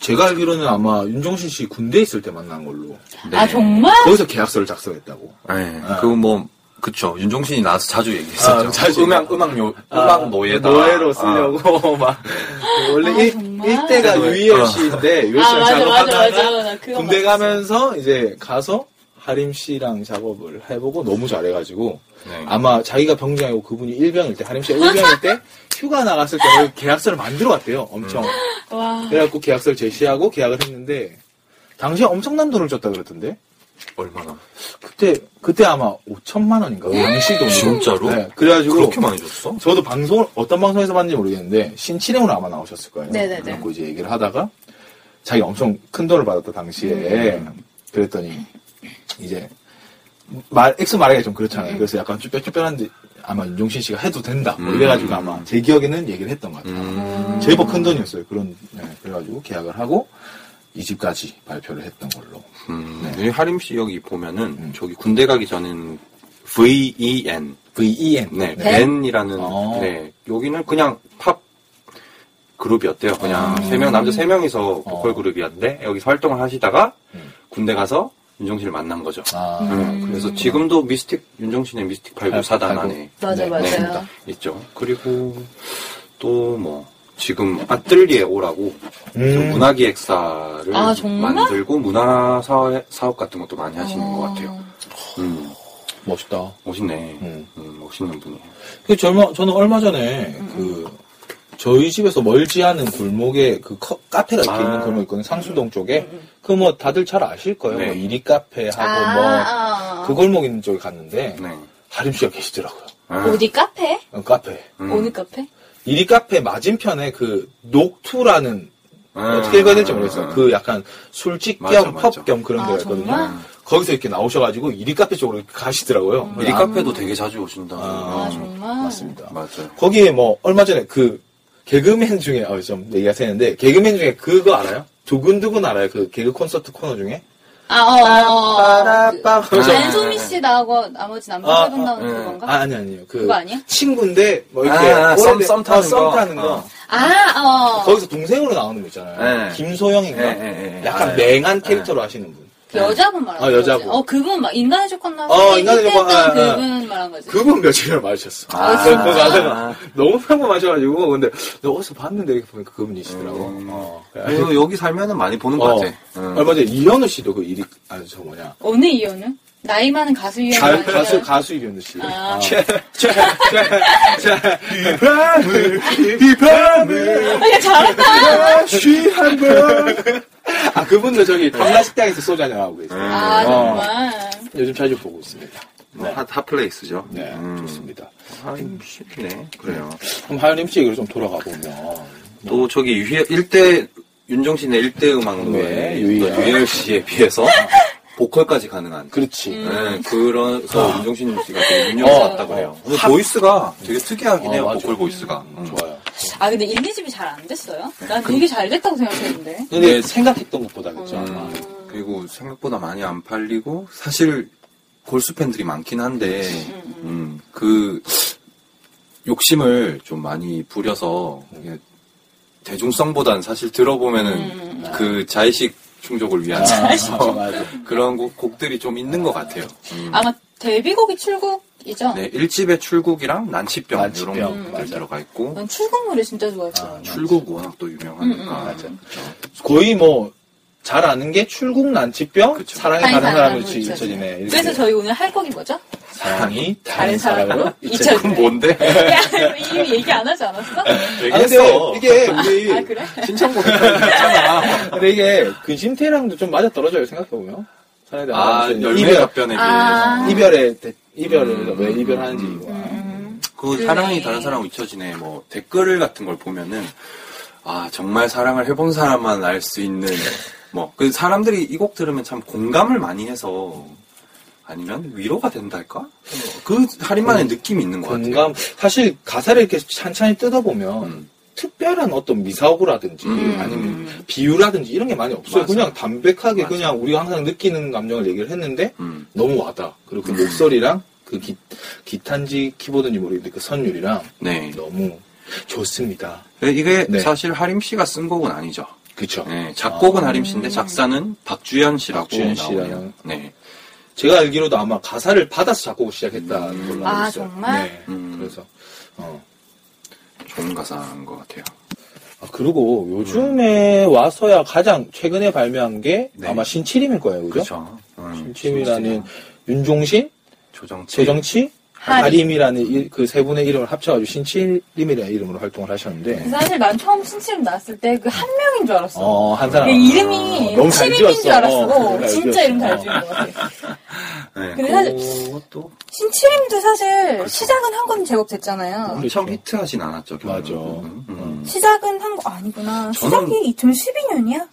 E: 제가 알기로는 아마 윤종신 씨 군대 에 있을 때 만난 걸로.
D: 네.
C: 아 정말?
E: 거기서 계약서를 작성했다고.
D: 네.
E: 아.
D: 그 뭐, 그쵸. 윤종신이 나와서 자주 얘기했었죠.
E: 아, 자주.
D: 음악, 음악 요, 음악 노예다.
E: 노예로 쓰려고 막 원래
C: 아,
E: 일? 일대가. 유희열
D: 어.
E: 씨인데 유희열
C: 아
E: 씨랑. 작업하다가 군대. 가면서 이제 가서 하림 씨랑 작업을 해보고 너무 잘해가지고
D: 네.
E: 아마 자기가 병장이 고 그분이 일병일 때 하림 씨가 일병일 때 휴가 나갔을 때 계약서를 만들어 왔대요 엄청
C: 와.
E: 그래갖고 계약서를 제시하고 계약을 했는데 당시에 엄청난 돈을 줬다 그랬던데
D: 얼마나?
E: 그때 그때 아마 5천만 원인가 당시 돈으로
D: 진짜로?
E: 네, 그래가지고
D: 그렇게 많이 줬어?
E: 저도 방송을 어떤 방송에서 봤는지 모르겠는데 신치령으로 아마 나오셨을 거예요.
C: 네네네.
E: 그래갖고 이제 얘기를 하다가 자기가 엄청 큰 돈을 받았다 당시에 그랬더니 이제 말 액수 말하기가 좀 그렇잖아요. 그래서 약간 쭈뼛쭈뼛한데 아마 윤종신 씨가 해도 된다. 뭐
D: 음.
E: 이래가지고 아마 제 기억에는 얘기를 했던 것 같아요.
D: 음.
E: 제법 큰 돈이었어요. 그런 네, 그래가지고 계약을 하고 2집까지 발표를 했던 걸로.
D: 음, 여기 하림 씨 여기 보면은,
E: 음.
D: 저기 군대 가기 전에는 VEN.
E: VEN.
D: 네,
C: 네?
D: 벤이라는,
E: 어.
D: 네, 여기는 그냥 팝 그룹이었대요. 그냥
E: 아.
D: 세 명, 남자 세 명이서 보컬
E: 어.
D: 그룹이었는데, 여기서 활동을 하시다가,
E: 음.
D: 군대 가서 윤종신을 만난 거죠.
E: 아,
D: 네, 그래서 지금도 미스틱, 윤종신의 미스틱 89사단
E: 팔구.
D: 안에
C: 맞아
E: 네,
C: 맞아요.
D: 있죠. 그리고 또 뭐, 지금 아뜰리에 오라고
E: 음.
D: 문화기획사를
C: 아?
D: 만들고 문화 사업 사업 같은 것도 많이 하시는
C: 어.
D: 것 같아요. 음,
E: 멋있다.
D: 멋있네.
E: 음.
D: 음, 멋있는 분이에요.
E: 그 젊어, 저는 얼마 전에 그 저희 집에서 멀지 않은 골목에 그 커- 카페가 이렇게
D: 아.
E: 있는 골목 있거든요. 상수동 쪽에. 그 뭐 다들 잘 아실 거예요.
D: 네.
E: 뭐 이리 카페 하고
C: 아,
E: 뭐그 골목 있는 쪽에 갔는데
D: 네.
E: 하림 씨가 계시더라고요.
D: 아,
C: 어디 카페?
E: 어, 카페.
D: 음.
C: 어느 카페?
E: 이리 카페 맞은편에 그 녹투라는
D: 아,
E: 어떻게 읽어야 될지 모르겠어요.
D: 아,
E: 그 약간 술집 겸. 펍 겸 그런
C: 아,
E: 데가 있거든요.
C: 정말?
E: 거기서 이렇게 나오셔가지고 이리 카페 쪽으로 가시더라고요.
D: 이 카페도 되게 자주 오신다.
E: 아,
C: 아
D: 음,
C: 정말.
E: 맞습니다.
D: 맞아요.
E: 거기에 뭐 얼마 전에 그 개그맨 중에 어, 좀 얘기가 새는데 개그맨 중에 그거 알아요? 두근두근 알아요? 그 개그 콘서트 코너 중에
C: 아, 어, 어, 어.
E: 빠라빠
C: 그
E: 하면서
C: 안소미 씨 나하고 나머지 남자
E: 아,
C: 나오는
D: 아,
C: 그건가?
E: 아 아니 아니요 그
C: 그거 아니야?
E: 친구인데 뭐 이렇게
D: 아, 썸- 썸 타는
E: 어, 썸
D: 거?
E: 타는 거
D: 어.
C: 아, 어.
E: 거기서 동생으로 나오는 거 있잖아요
D: 네.
E: 김소영인가
D: 네, 네, 네.
E: 약간
D: 아,
E: 맹한
D: 네.
E: 캐릭터로 하시는
C: 분그 여자분 말하는
E: 어,
C: 거지.
E: 여자분.
C: 어, 그분 막 인간의 조건 나서
E: 어, 인간의 조건, 아, 아.
C: 그분 말한 거지.
E: 그분 며칠을 마주쳤어
D: 아,
E: 그거
D: 진짜?
E: 가다가 너무 평범하셔가지고 근데 너 어디서 봤는데 이렇게 보니까 그분이시더라고
D: 음.
E: 어.
D: 그래서 여기 살면은 많이 보는 것
E: 어.
D: 같아. 음.
E: 얼마 전에 이현우 씨도 그 일이 아니 저 뭐냐
C: 어느 이유는? 나이 많은 가수
E: 가,
C: 아니라
E: 가수 가수 이현우 씨.
C: 아.
E: 아. 이 밤을 이 밤을
C: 아, 야, 잘한다.
E: 쉬한 번. 아 그분도 저기 탐라 식당에서 소주 한잔 하고 계세요.
C: 아,
E: 어.
C: 정말.
E: 요즘 자주 보고 있습니다.
D: 뭐 hot, hot place죠.
E: 네,
D: 음.
E: 좋습니다.
D: 아, 쉽네. 그래요.
E: 그럼 하림 씨 얘기를 좀 돌아가 보면
D: 또 저기 유희, 1대, 윤종신의 1대 음악노예
E: 네, 유희열.
D: 유희열 씨에 비해서 보컬까지 가능한.
E: 그렇지.
D: 네, 그래서 윤종신 씨가 되게 윤영스
E: 어.
D: 같다고 해요. 근데 voice가 되게 특이하긴
E: 어,
D: 해요,
E: 맞아.
D: 보컬 voice가. 음.
E: 좋아요.
C: 아, 근데 1, 2집이 잘 안 됐어요? 난 되게 잘 됐다고 생각했는데.
E: 근데
D: 네.
E: 생각했던 것보다 그렇죠.
D: 음, 그리고 생각보다 많이 안 팔리고, 사실 골수 팬들이 많긴 한데, 음, 그, 욕심을 좀 많이 부려서, 대중성보단 사실 들어보면은 그 자의식 충족을 위한
E: 아, 맞아.
D: 그런 곡, 곡들이 좀 있는 것 같아요. 음.
C: 아마 데뷔곡이 출국이죠?
D: 네, 1집의 출국이랑 난치병,
E: 난치병,
D: 이런 곡들
E: 맞아.
D: 들어가 있고,
C: 난 출국 노래 진짜 좋아했어.
E: 아,
D: 출국 워낙 또 유명하니까.
E: 맞아. 거의 뭐 잘 아는 게 출국 난치병,
D: 그쵸.
E: 사랑이
C: 사랑이
E: 다른 사람으로 잊혀지네. 이렇게.
C: 그래서 저희 오늘 할 곡이 뭐죠?
E: 사랑이
C: 다른
E: 다른 사람으로 잊혀지네.
D: 그건 뭔데?
C: 야, 이미 얘기 안 하지 않았어?
E: 아,
D: 얘기했어.
E: 이게 우리
C: 아, 그래?
D: 신청곡 있잖아.
E: 근데 이게 근심태랑도 좀 맞아 떨어져요 생각해보면 사랑이 다른
D: 아, 열매
E: 이별,
D: 답변에
C: 아.
E: 대- 이별을
D: 음.
E: 왜 이별하는지 이거.
C: 음.
D: 그
C: 그러네.
D: 사랑이 다른 사람 잊혀지네 뭐 댓글 같은 걸 보면은 아 정말 사랑을 해본 사람만 알 수 있는 뭐 그 사람들이 이 곡 들으면 참 공감을 많이 해서 아니면 위로가 된달까 그 할인만의 느낌이 있는 것 같아요.
E: 공감 사실 가사를 이렇게 찬찬히 뜯어보면
D: 음.
E: 특별한 어떤 미사오구라든지
D: 음.
E: 아니면 비유라든지 이런 게 많이 없어요.
D: 맞아.
E: 그냥 담백하게
D: 맞아.
E: 그냥 우리가 항상 느끼는 감정을 얘기를 했는데
D: 음.
E: 너무 와다. 그리고 그 목소리랑 그 기, 기타인지 키보드인지 모르겠는데 그 선율이랑
D: 네.
E: 너무 좋습니다.
D: 이게
E: 네.
D: 사실 하림 씨가 쓴 곡은 아니죠.
E: 그쵸?
D: 네, 작곡은
E: 아.
D: 하림 씨인데 작사는 박주연 씨라고
E: 박주연
D: 나오네요. 네.
E: 제가 알기로도 아마 가사를 받아서 작곡을 시작했다는 걸로 알고
C: 아,
E: 있어요.
C: 정말?
E: 네.
D: 음.
E: 그래서 어.
D: 좋은 가사인 것 같아요.
E: 아, 그리고 요즘에 와서야 가장 최근에 발매한 게
D: 네.
E: 아마 신치림일 거예요, 그죠?
D: 그렇죠. 음,
E: 신치림이라는 윤종신,
D: 조정치.
E: 조정치,
C: 하림.
E: 하림이라는 그 세 분의 이름을 합쳐가지고 신치림이라는 이름으로 활동을 하셨는데,
C: 사실 난 처음 신치림 나왔을 때 그 한 명인 줄 알았어.
E: 어, 한 사람.
C: 그 이름이
E: 너무 잘
C: 치림인 줄. 알았어.
E: 어, 잘
C: 진짜. 이름 잘
E: 어.
C: 지은 것 같아.
D: 네.
C: 근데 사실
D: 그것도
C: 신치림도 사실 시작은 한건 제법 됐잖아요.
D: 엄청 히트하진 않았죠.
E: 맞아.
D: 결국은. 음.
C: 시작은 한 거 아니구나.
D: 저는-
C: 시작이 2012년이야?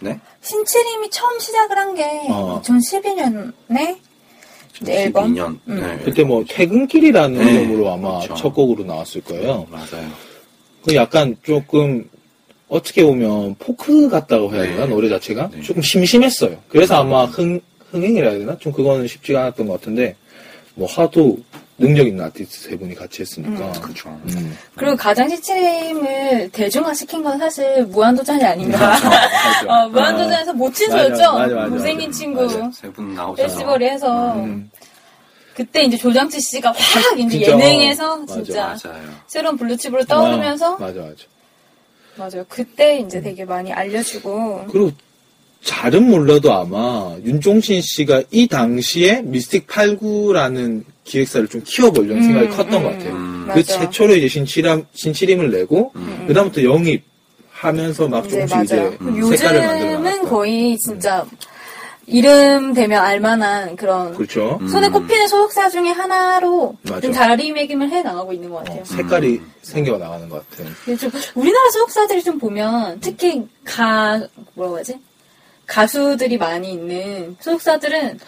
D: 네?
C: 신치림이 처음 시작을 한게
E: 어.
C: 2012년에 앨범?
D: 12년.
C: 음.
D: 네.
E: 그때 뭐 퇴근길이라는
D: 네,
E: 이름으로 아마
D: 그렇죠.
E: 첫 곡으로 나왔을 거예요.
D: 맞아요.
E: 그 약간 조금 어떻게 보면 포크 같다고 해야 되나
D: 네.
E: 노래 자체가
D: 네.
E: 조금 심심했어요. 그래서 아마 흥 흥행이라 해야 되나 좀 그거는 쉽지가 않았던 것 같은데 뭐 하도 능력 있는 아티스트 세 분이 같이 했으니까.
D: 그렇죠.
E: 음.
C: 그리고 가장 신치림을 대중화 시킨 건 사실 무한도전이 아닌가.
E: 맞아.
C: 어, 무한도전에서 모친소였죠?
E: 맞아, 맞아, 맞아,
C: 못생긴. 친구.
D: 세 분 나오잖아요.
C: 페스티벌에 해서
E: 음.
C: 그때 이제 조정치 씨가 확 이제
E: 진짜,
C: 예능에서
E: 맞아,
C: 진짜
D: 맞아요.
C: 새로운 블루칩으로 떠오르면서
E: 아, 맞아 맞아.
C: 맞아요. 그때 이제 되게 많이 알려주고
E: 그리고 잘은 몰라도 아마 윤종신 씨가 이 당시에 미스틱 89라는 기획사를 좀 키워보려는
C: 음,
E: 생각이 컸던
C: 음,
E: 것 같아요.
D: 음.
E: 그
C: 맞아.
E: 최초로 이제 신치림, 신치림을 내고, 그 다음부터 영입 하면서 막
C: 이제
E: 조금씩. 이제
D: 음.
E: 색깔을 만들어
C: 요즘은. 거의 진짜 이름 되면 알만한 그런
E: 그렇죠.
D: 음.
C: 손에 꼽히는 소속사 중에 하나로
E: 맞아.
C: 좀 자리매김을 해 나가고 있는 것 같아요.
E: 어, 색깔이 생겨 나가는 것 같아요.
C: 좀 우리나라 소속사들이 좀 보면 특히 가 뭐라고 하지 가수들이 많이 있는 소속사들은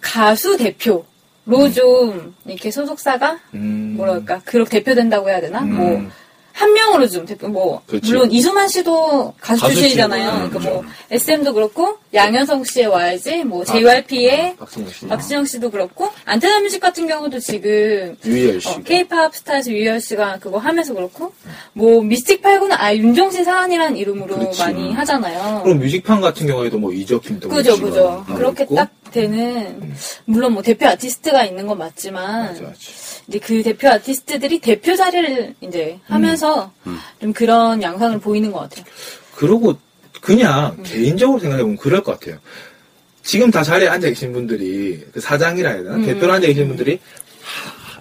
C: 가수 대표로 좀 이렇게 소속사가
E: 음.
C: 뭐랄까 그렇게 대표된다고 해야 되나
E: 음.
C: 뭐 한 명으로 좀 대표 뭐
E: 그치.
C: 물론 이수만 씨도 가수
E: 가수
C: 출신이잖아요.
E: 출신,
C: 그러니까 뭐
E: 그렇죠.
C: SM도 그렇고 양현성 씨의 YG 뭐
E: 아,
C: JYP의
E: 박진영 씨.
C: 박진영 씨도 그렇고 안테나 뮤직 같은 경우도 지금
E: 유희열 씨.
C: 어, K-팝 스타에서 유열 씨가 그거 하면서 그렇고 뭐 미스틱 89는 아 윤종신 사안이라는 이름으로
E: 그렇지.
C: 많이 하잖아요.
E: 그럼 뮤직판 같은 경우에도 뭐
C: 그죠
E: 씨가
C: 그죠.
E: 나오고
C: 그렇게
E: 있고.
C: 딱 되는 물론 뭐 대표 아티스트가 있는 건 맞지만
E: 맞아, 맞아.
C: 이제 그 대표 아티스트들이 대표 자리를 이제 하면서
D: 음.
C: 좀 그런 양상을 보이는 것 같아요.
E: 그러고 그냥
C: 음.
E: 개인적으로 생각해보면 그럴 것 같아요. 지금 다 자리에 앉아 계신 분들이 그 사장이라 해야 되나
C: 음.
E: 대표로 앉아 계신 분들이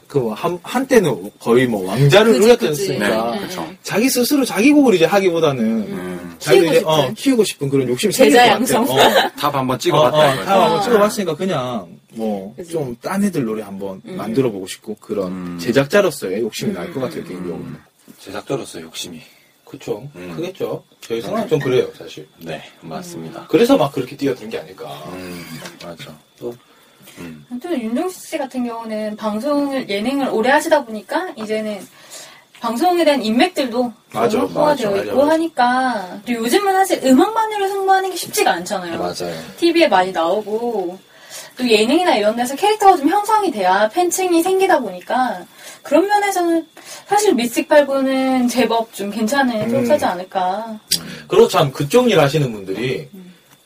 E: 그 한, 한때는 거의 뭐 왕좌를 누렸다으니까
C: 그치.
D: 네, 그쵸.
E: 자기 스스로 자기 곡을 이제 하기보다는
D: 음.
E: 자기
C: 키우고
E: 이제
C: 싶은.
E: 어, 키우고 싶은 그런 욕심이 생길 것 같아요.
C: 양성.
E: 어.
D: top 한번
E: 어, 어,
D: 찍어봤다.
E: 다
D: 이거죠.
E: 한번
C: 어.
E: 찍어봤으니까 그냥 뭐. 좀 딴 애들 노래 한번
C: 음.
E: 만들어 보고 싶고 그런
D: 음.
E: 제작자로서의 욕심이 날것
C: 음.
E: 같아요 개인적으로는.
D: 제작자로서 욕심이.
E: 그쵸.
D: 음.
E: 크겠죠. 저희 생각은 좀 그래요 사실.
D: 네, 맞습니다.
E: 그래서 막 그렇게 뛰어든 게 아닐까.
D: 음, 맞아. 또, 음.
C: 또 윤종신 씨 같은 경우는 방송을 예능을 오래 하시다 보니까 이제는 방송에 대한 인맥들도
E: 맞아,
C: 소화되어
E: 맞아,
C: 있고
E: 맞아.
C: 하니까 그리고 요즘은 사실 음악만으로 승부하는 게 쉽지가 않잖아요.
E: 맞아요.
C: TV에 많이 나오고 또 예능이나 이런 데서 캐릭터가 좀 형성이 돼야 팬층이 생기다 보니까 그런 면에서는 사실 미스틱 89는 제법 좀 괜찮은
E: 음.
C: 소속사지 않을까.
E: 그리고 참 그쪽 일 하시는 분들이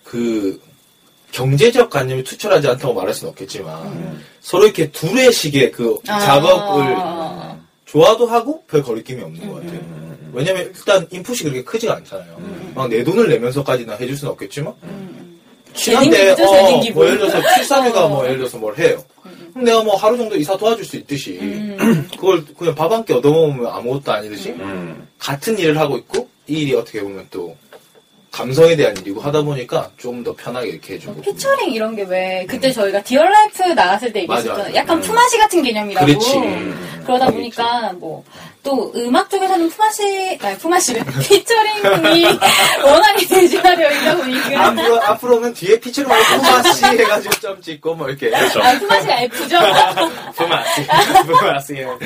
E: 그 경제적 관념이 투철하지 않다고 말할 수는 없겠지만 서로 이렇게 둘의 식의 그
C: 아.
E: 작업을 좋아도 하고 별 거리낌이 없는 것 같아요.
C: 음.
E: 왜냐면 일단 인풋이 그렇게 크지가 않잖아요. 막 내 돈을 내면서까지나 해줄 수는 없겠지만 친한데 어. 뭐 예를 들어서
C: 어.
E: 뭐 예를 들어서 뭘 해요. 그럼 내가 뭐 하루 정도 이사 도와줄 수 있듯이
C: 음.
E: 그걸 그냥 밥 한 끼 얻어먹으면 아무것도 아니듯이
D: 음.
E: 같은 일을 하고 있고 이 일이 어떻게 보면 또 감성에 대한 일이고 하다 보니까 좀 더 편하게 이렇게 해주고
C: 피처링 이런 게 왜 그때 저희가 디얼라이프 나갔을 때 얘기했었잖아요. 약간
E: 음.
C: 품앗이 같은 개념이라고.
E: 그렇지.
C: 그런 그러다 보니까 뭐또 음악 쪽에서는 품앗이 아니 품앗이를 피처링이 워낙에 대중화되어 있다 보니까
E: 앞으로, 앞으로는 뒤에 피치로 말고 푸마시 해가지고 점 찍고 뭐 이렇게.
C: 아, 품앗이가 F죠.
E: 푸마시. 푸마시.
C: 어.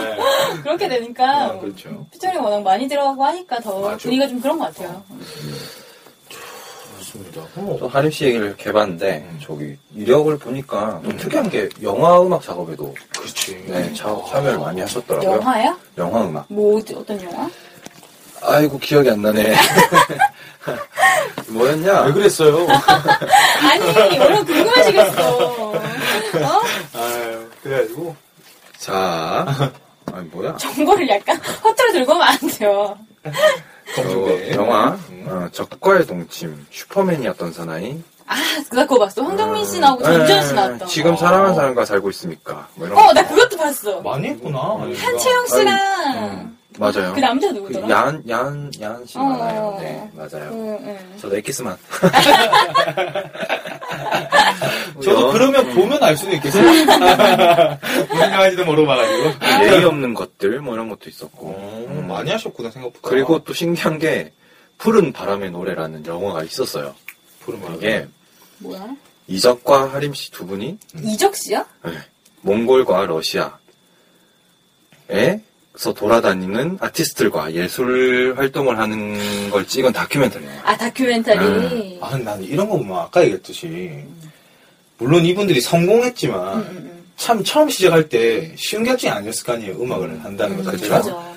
E: 네.
C: 그렇게 되니까
E: 아, 그렇죠.
C: 피처링 워낙 많이 들어가고 하니까 더
E: 맞아.
C: 분위기가 좀 그런 것 같아요.
E: 좋습니다.
D: 또 하림 씨 얘기를 이렇게 해봤는데 저기 이력을 보니까 좀 특이한 게 영화 음악 작업에도
E: 그렇지.
D: 네, 차, 참여를 많이 하셨더라고요.
C: 영화야?
D: 영화 음악.
C: 뭐 어디- 어떤 영화?
D: 아이고 기억이 안 나네. 뭐였냐?
E: 왜 그랬어요?
C: 아니 얼른 궁금해지겠어. 어?
E: 아유, 그래가지고.
D: 자, 아니 뭐야?
C: 정보를 약간 허투루 들고 오면 안 돼요.
D: 저
E: 검증돼.
D: 영화
E: 음.
D: 어, 적과의 동침 슈퍼맨이었던 사나이.
C: 아, 나 그거 봤어. 황정민 씨 나오고 전지현 씨
D: 네,
C: 나왔던.
D: 지금
E: 거.
D: 사랑하는 사람과 살고 있습니까? 뭐 이런
C: 어,
D: 거.
C: 나 그것도 봤어.
E: 많이 했구나.
C: 한채영 씨랑
D: 음, 맞아요.
C: 그 남자
D: 그
C: 누구더라?
D: 야한 야한 야한 씨
C: 어.
D: 많아요. 네, 맞아요.
C: 응, 응.
D: 저도 엑기스만.
E: 저도
D: 여-
E: 그러면 보면 알 수도 있겠어요. 무슨 영화인지도 모르봐가지고.
D: 예의 없는 것들 뭐 이런 것도 있었고.
E: 어, 많이 하셨구나, 생각보다.
D: 그리고 또 신기한 게 푸른 바람의 노래라는 영화가 있었어요.
E: 푸른 바람.
D: 이게
C: 뭐야?
D: 이적과 하림 씨 두 분이
C: 이적 씨야?
D: 네, 몽골과 러시아에 서 돌아다니는 아티스트들과 예술 활동을 하는 걸 찍은 다큐멘터리 영화.
C: 아, 다큐멘터리.
E: 아, 난 이런 거 보면 아까 얘기했듯이, 물론 이분들이 성공했지만,
C: 응, 응, 응.
E: 참 처음 시작할 때 쉬운 결정이 아니었을 거 아니에요, 음악을 한다는 것 자체가.
C: 맞아.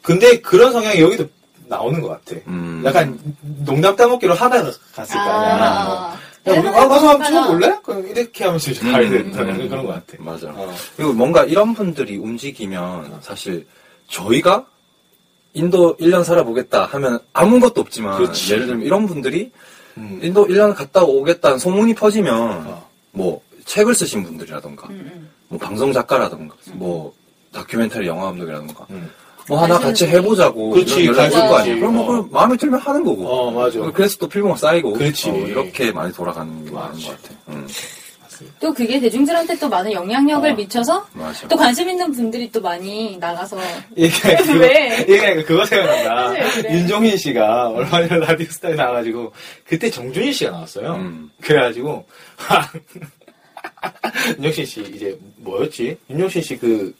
E: 근데 그런 성향이 여기도 나오는 것 같아.
D: 음.
E: 약간 농담 따먹기로 하다가 갔을 거 아니야. 뭐.
C: 아,
E: 야, 우리 아, 가서 한번? 찍어볼래? 그럼 이렇게 하면서 이제 가야
D: 음,
E: 된다는
D: 음,
E: 그런 것 같아.
D: 맞아.
E: 어.
D: 그리고 뭔가 이런 분들이 움직이면 사실 저희가 인도 1년 살아보겠다 하면 아무것도 없지만
E: 그렇지.
D: 예를 들면 이런 분들이
E: 음.
D: 인도 1년 갔다 오겠다는 소문이 퍼지면
E: 어.
D: 뭐 책을 쓰신 분들이라던가
C: 응, 응.
D: 뭐 방송 작가라던가 뭐 다큐멘터리 영화 감독이라던가
E: 음.
D: 뭐 하나 같이 해보자고
E: 그렇지,
D: 연락
E: 관심
D: 올거. 아니에요. 그럼 뭐
E: 어.
D: 마음에 들면 하는 거고.
E: 어, 맞아.
D: 그래서 또 필모가 쌓이고
E: 그렇지.
D: 어, 이렇게 많이 돌아가는 게 많은
E: 맞아.
D: 것 같아. 음,
C: 또 그게 대중들한테 또 많은 영향력을
E: 어.
C: 미쳐서
D: 맞아.
C: 또 관심 있는 분들이 또 많이 나가서
E: 얘기가 그거,
C: 왜?
E: 얘기가 그거 생각난다.
C: 왜 그래?
E: 윤종인 씨가 얼마 전에 라디오 스타에 나와가지고, 그때 정준희 씨가 나왔어요.
D: 음.
E: 그래가지고, 윤종신 씨, 이제, 뭐였지? 윤종신 씨 그,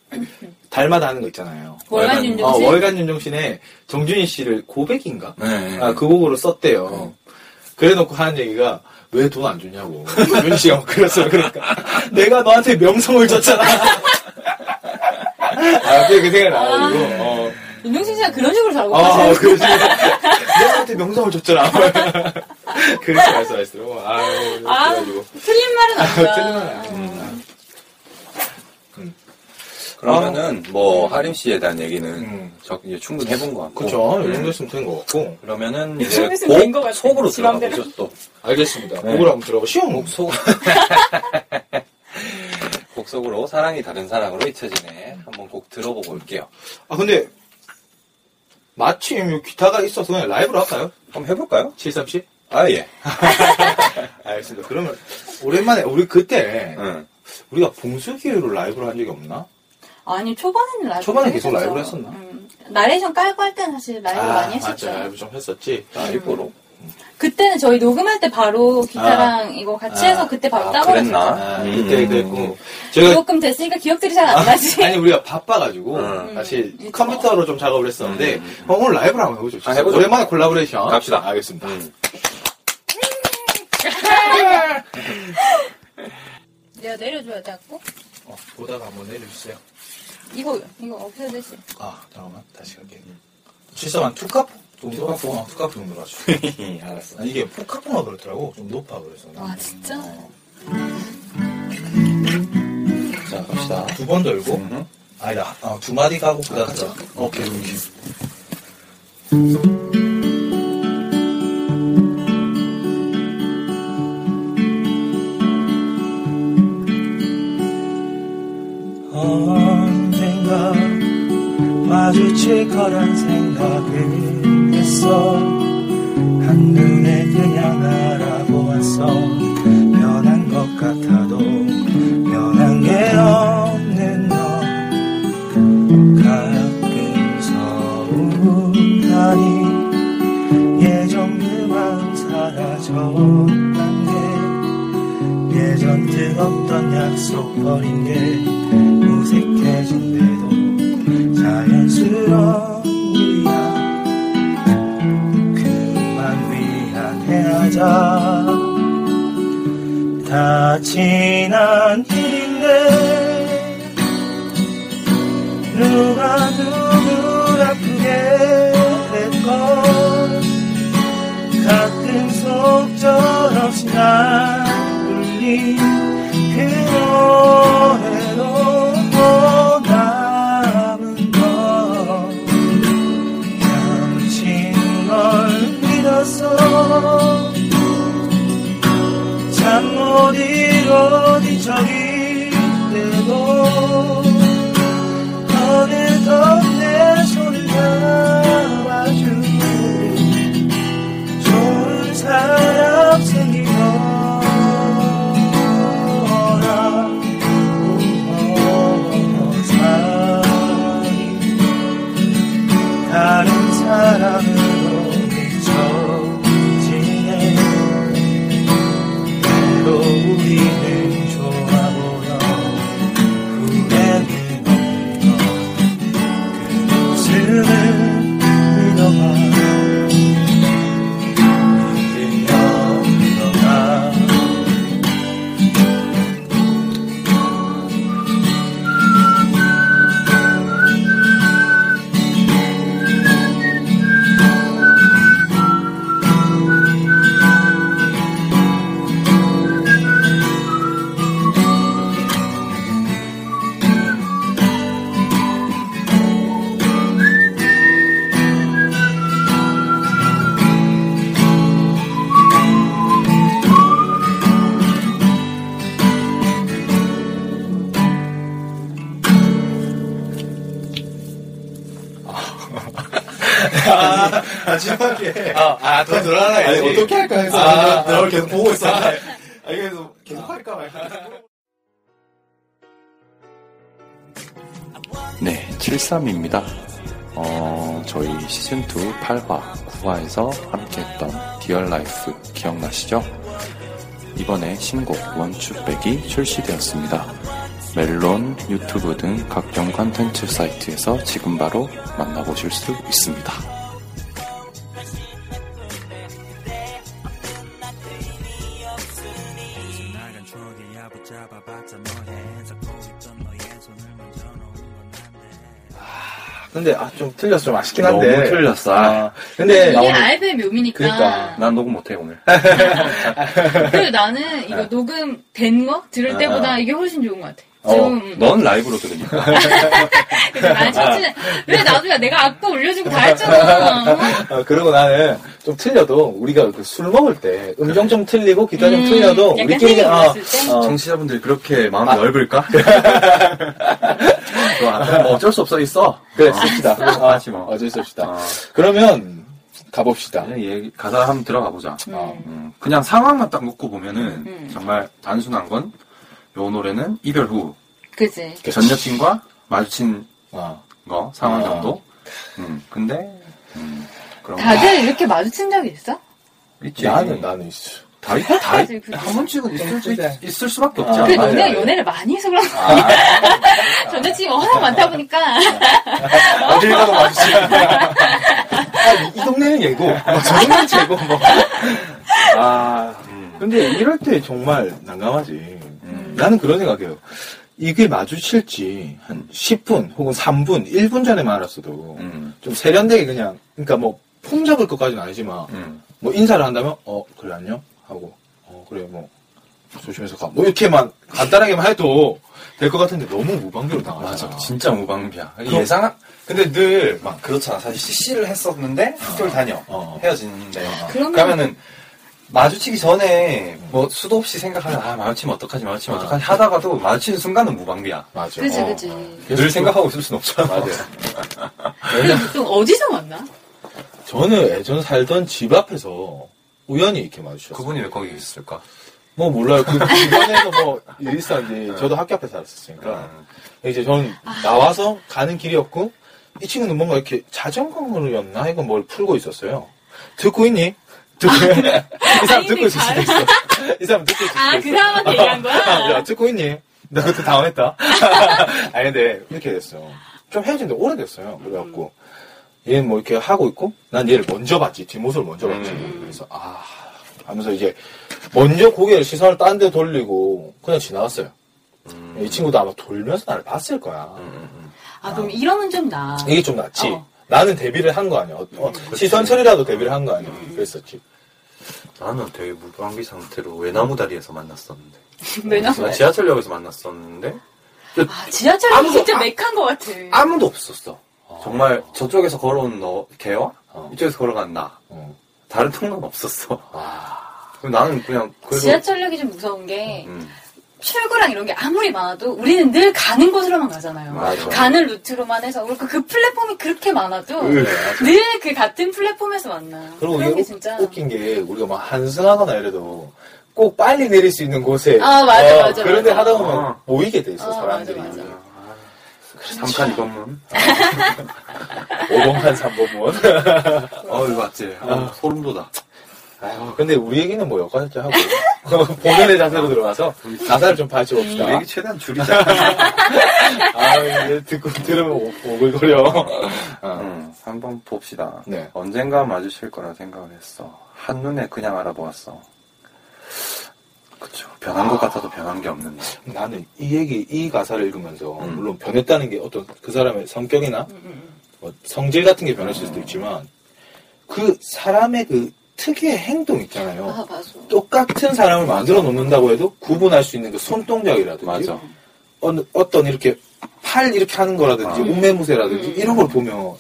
E: 달마다 하는 거 있잖아요.
C: 월간 윤종신.
E: 어, 월간 윤종신에 정준희 씨를 고백인가?
D: 네.
E: 아, 그 곡으로 썼대요.
D: 어.
E: 그래 놓고 하는 얘기가, 왜 돈 안 주냐고. 윤 씨가 막 그랬어요. 그러니까. 내가 너한테 명성을 줬잖아. 아, 그게 그 생각이 나가지고, 어.
C: 윤종신 씨가 그런 식으로 자고
E: 아,
C: 가세요.
E: 그러지. 너한테 명성을 줬잖아. 그렇게 말씀하시더라고. 아유,
C: 아,
E: 그래가지고.
C: 틀린 말은 아니다.
E: 틀린 말은 아니야.
D: 음. 그러면은 뭐 하림 씨에 대한 얘기는
E: 음.
D: 저 이제 충분히 해본 것 같고.
E: 그쵸. 이
D: 음.
E: 정도 있으면 된 것 같고.
D: 그러면은
C: 이
D: 이제
C: 같아.
D: 속으로
C: 지
D: 들어가
C: 맘대로.
D: 보죠 또.
E: 알겠습니다.
D: 네.
E: 곡을 한번 들어봐. 쉬운 곡.
D: 곡 속. 곡 속으로 사랑이 다른 사랑으로 잊혀지네. 한번 곡 들어보고 올게요.
E: 아, 근데, 마침 요 기타가 있어서 그냥 라이브로 할까요?
D: 한번 해볼까요?
E: 737?
D: 아 예.
E: 알겠습니다. 그러면, 오랜만에, 우리 그때,
D: 응.
E: 우리가 봉수기로 라이브를 한 적이 없나?
C: 아니, 초반에는 라이브.
E: 초반에 계속 라이브를 했었나?
C: 음, 나레이션 깔고 할 때는 사실 라이브 많이
E: 맞죠.
C: 했었죠.
E: 라이브 좀 했었지.
D: 라이브로.
C: 그때는 저희 녹음할 때 바로 기타랑 이거 같이
E: 아.
C: 해서 그때 바로
D: 아,
C: 따버렸어요.
D: 그랬나?
E: 아,
D: 음.
E: 그때 그랬고. 저희가
C: 조금 됐으니까 기억들이 잘 안 나지.
E: 아니 우리가 바빠가지고
D: 음.
E: 사실
C: 음.
E: 컴퓨터로 좀 작업을 했었는데
D: 음.
E: 어, 오늘 라이브로 한번 해보죠.
D: 아, 해보죠.
E: 오랜만에 콜라보레이션
D: 갑시다.
E: 알겠습니다.
D: 음.
C: 내가 내려줘야 자꾸.
E: 어, 보다가 한번 내려주세요.
C: 이거 이거 없애야 되지.
E: 아 잠깐만 다시 갈게. 실사만 투캅 정도 투캅 어, 투캅 정도 가지고.
D: 알았어.
E: 아, 이게 포카포가 그렇더라고 좀 높아 그래서.
C: 아 진짜?
E: 자 갑시다. 두 번 돌고
D: 음.
E: 아니다 어, 두 마디 가고 그다음 가자. 오케이 오케이. 언젠가 마주칠 거란 생각을 했어. 한눈에 그냥 알아보았어. 변한 것 같아도 변한 게 없는 너.
B: 가끔 서운하니 예전 그만 사라졌던 게 예전 그 뜨겁던 약속 버린 게 자연스러운 일이야 그만 미안해하자. 다 지난 일인데 누가 누굴 아프게 했건 가끔 속절없이 날 울린 그 노래로 잠못 이뤄 뒤척일 때도 어느덧 내 손을 잡
E: 어떻게 할까 해서
D: 아,
E: 널 계속 보고 있어.
D: 아,
E: 아, 그래서 계속 할까 말까.
D: 네, 73입니다. 어, 저희 시즌2 8화, 9화에서 함께했던 디얼 라이프 기억나시죠? 이번에 신곡 원추백이 출시되었습니다. 멜론, 유튜브 등 각종 컨텐츠 사이트에서 지금 바로 만나보실 수 있습니다.
E: 근데, 아, 좀 틀렸어. 좀 아쉽긴 한데.
D: 너무 틀렸어.
E: 아, 근데,
C: 이게
E: 나 오늘-
C: 알베 묘미니까.
E: 그러니까.
D: 난 녹음 못해, 오늘.
C: 그리고 나는 이거 녹음된 거 들을
E: 아,
C: 때보다
E: 아.
C: 이게 훨씬 좋은 것 같아.
E: 어,
C: 좀.
D: 넌 라이브로 들으니까.
C: 나는 왜 나도야 내가 악보 올려주고 다 했잖아. 어?
E: 어, 그리고 나는 좀 틀려도 우리가 그 술 먹을 때 음정 좀 틀리고 기타 좀
C: 음,
E: 틀려도 우리끼리
C: 색이
E: 어,
D: 청취자분들이 그렇게 마음이
E: 아.
D: 넓을까? 뭐 어쩔 수 없어, 있어.
E: 그래
D: 어.
E: 씁시다.
D: 어, 하지 뭐.
E: 어쩔 수 없시다.
D: 어.
E: 그러면 가봅시다.
D: 얘기, 가사 한번 들어가 보자.
E: 어.
D: 음, 그냥 상황만 딱 놓고 보면은
C: 음.
D: 정말 단순한 건 요 노래는 이별 후
C: 그지.
D: 전 여친과 마주친
E: 어.
D: 거 상황
E: 어.
D: 정도. 음, 근데 음, 그런 거
C: 다들 이렇게 마주친 적 있어?
D: 있지.
E: 나는 나는 있어.
D: 다, 있- 다,
C: 그치.
D: 한 번씩은 있을, 수. 있, 있을 수밖에 없지
E: 아,
C: 그. 너네가 연애를 많이 해서 그런 거야.
D: 아,
C: 전 여친이 워낙 많다 보니까.
E: 어딜 가도 마주치는 거야. 아, 이, 이 동네는 얘고, 뭐, 저 동네는 쟤고, 뭐. 아,
D: 음.
E: 근데 이럴 때 정말 난감하지.
D: 음.
E: 나는 그런 생각해요. 이게 마주칠지 한 10분 혹은 3분, 1분 전에만 알았어도
D: 음,
E: 좀 세련되게 그냥, 그러니까 뭐, 폼 잡을 것까지는 아니지만,
D: 음.
E: 뭐 인사를 한다면, 어, 그래, 안녕? 하고, 어, 그래, 뭐, 조심해서 가. 뭐, 이렇게만 간단하게만 해도 될 것 같은데 너무 무방비로 당하잖아.
D: 맞아. 진짜 무방비야.
E: 그럼-
D: 예상, 근데 늘 막 그렇잖아. 사실 CC를 했었는데 학교를 다녀.
E: 어.
D: 헤어지는데.
C: 그러면-
D: 그러면은 마주치기 전에 뭐 수도 없이 생각하면 아 마주치면 어떡하지 마주치면
E: 아.
D: 어떡하지 하다가도 마주치는 순간은 무방비야.
E: 맞아.
C: 그지,
E: 어.
C: 그지.
D: 늘 생각하고 있을 순 없잖아.
E: 맞아.
C: 근데 보통 어디서 만나?
E: 저는 예전 살던 집 앞에서 우연히 이렇게 마주쳤어요.
D: 그분이 왜 거기 있을까?
E: 뭐 몰라요. 그 주변에도 뭐 일산지 저도 학교 앞에 살았으니까
D: 음.
E: 이제 저는 나와서 가는 길이었고 이 친구는 뭔가 이렇게 자전거였나 이거 뭘 풀고 있었어요. 듣고 있니? 듣고 이 사람 듣고 있을 수도 있어. 이 사람 듣고 있을 수도
C: 아,
E: 있어.
C: 그 사람한테 얘기한 거야?
E: 야, 듣고 있니? 나 그때 당황했다. 아니, 근데 이렇게 됐어요. 좀 헤어진 지 오래됐어요. 그래갖고, 얘는 뭐 이렇게 하고 있고, 난 얘를 먼저 봤지. 뒷모습을 먼저 봤지.
D: 음.
E: 그래서, 아, 하면서 이제, 먼저 고개를 시선을 딴 데 돌리고, 그냥 지나갔어요.
D: 음.
E: 이 친구도 아마 돌면서 나를 봤을 거야.
C: 아, 그럼 이러면 좀 나.
E: 이게 좀 낫지.
C: 어.
E: 나는 데뷔를 한 거 아니야. 어, 어, 시선 처리라도 데뷔를 한 거 아니야. 그랬었지.
D: 나는 되게 무방비 상태로 외나무 다리에서 만났었는데.
C: 왜냐면.
D: 나 지하철역에서 만났었는데
C: 아, 지하철이
D: 아무도-
C: 진짜
D: 아-
C: 맥한 것 같아.
D: 아무도 없었어. 정말 저쪽에서 걸어온 너 걔와
E: 어.
D: 이쪽에서 걸어간 나
E: 어.
D: 다른 통로는 없었어.
E: 아,
D: 그럼 나는 그냥 그래도
C: 지하철역이 좀 무서운 게
D: 음,
C: 출구랑 이런 게 아무리 많아도 우리는 늘 가는 곳으로만 가잖아요.
D: 맞아.
C: 가는 루트로만 해서 그리고 그 플랫폼이 그렇게 많아도
E: 네,
C: 늘 그 같은 플랫폼에서 만나.
E: 그리고
C: 그런
E: 이게
C: 게
E: 웃-
C: 진짜.
E: 웃긴 게 우리가 막 한승하거나 이래도 꼭 빨리 내릴 수 있는 곳에
C: 아, 맞아, 맞아,
E: 그런데
C: 맞아.
E: 하다 보면
D: 어.
E: 모이게 돼 있어
C: 아,
E: 사람들이
C: 맞아, 맞아.
D: 삼칸 이건문.
E: 5번칸 3번문
D: 어 이거 맞지. 어, 소름 돋아.
E: 아유 근데 우리 얘기는 뭐 여기까지 하고 본연의 자세로 들어가서 가사를 좀 파헤쳐 봅시다
D: 우리 얘기 최대한 줄이자.
E: 아 이제 듣고 들으면 오- 오글거려 어.
D: 음, 한번 봅시다.
E: 네.
D: 언젠가 마주칠 거라 생각을 했어. 한눈에 그냥 알아보았어. 그쵸. 변한 것 같아도 변한 게 없는데.
E: 나는 이 얘기 이 가사를 읽으면서
D: 음.
E: 물론 변했다는 게 어떤 그 사람의 성격이나
C: 음,
E: 뭐 성질 같은 게 변했을 수도 있지만 그 사람의 그 특유의 행동 있잖아요.
C: 아, 맞아.
E: 똑같은 사람을 만들어 놓는다고 해도 구분할 수 있는 그 손동작이라든지
D: 맞아.
E: 어느- 어떤 이렇게 팔 이렇게 하는 거라든지
D: 아.
E: 옷매무새라든지
C: 음.
E: 이런 걸 보면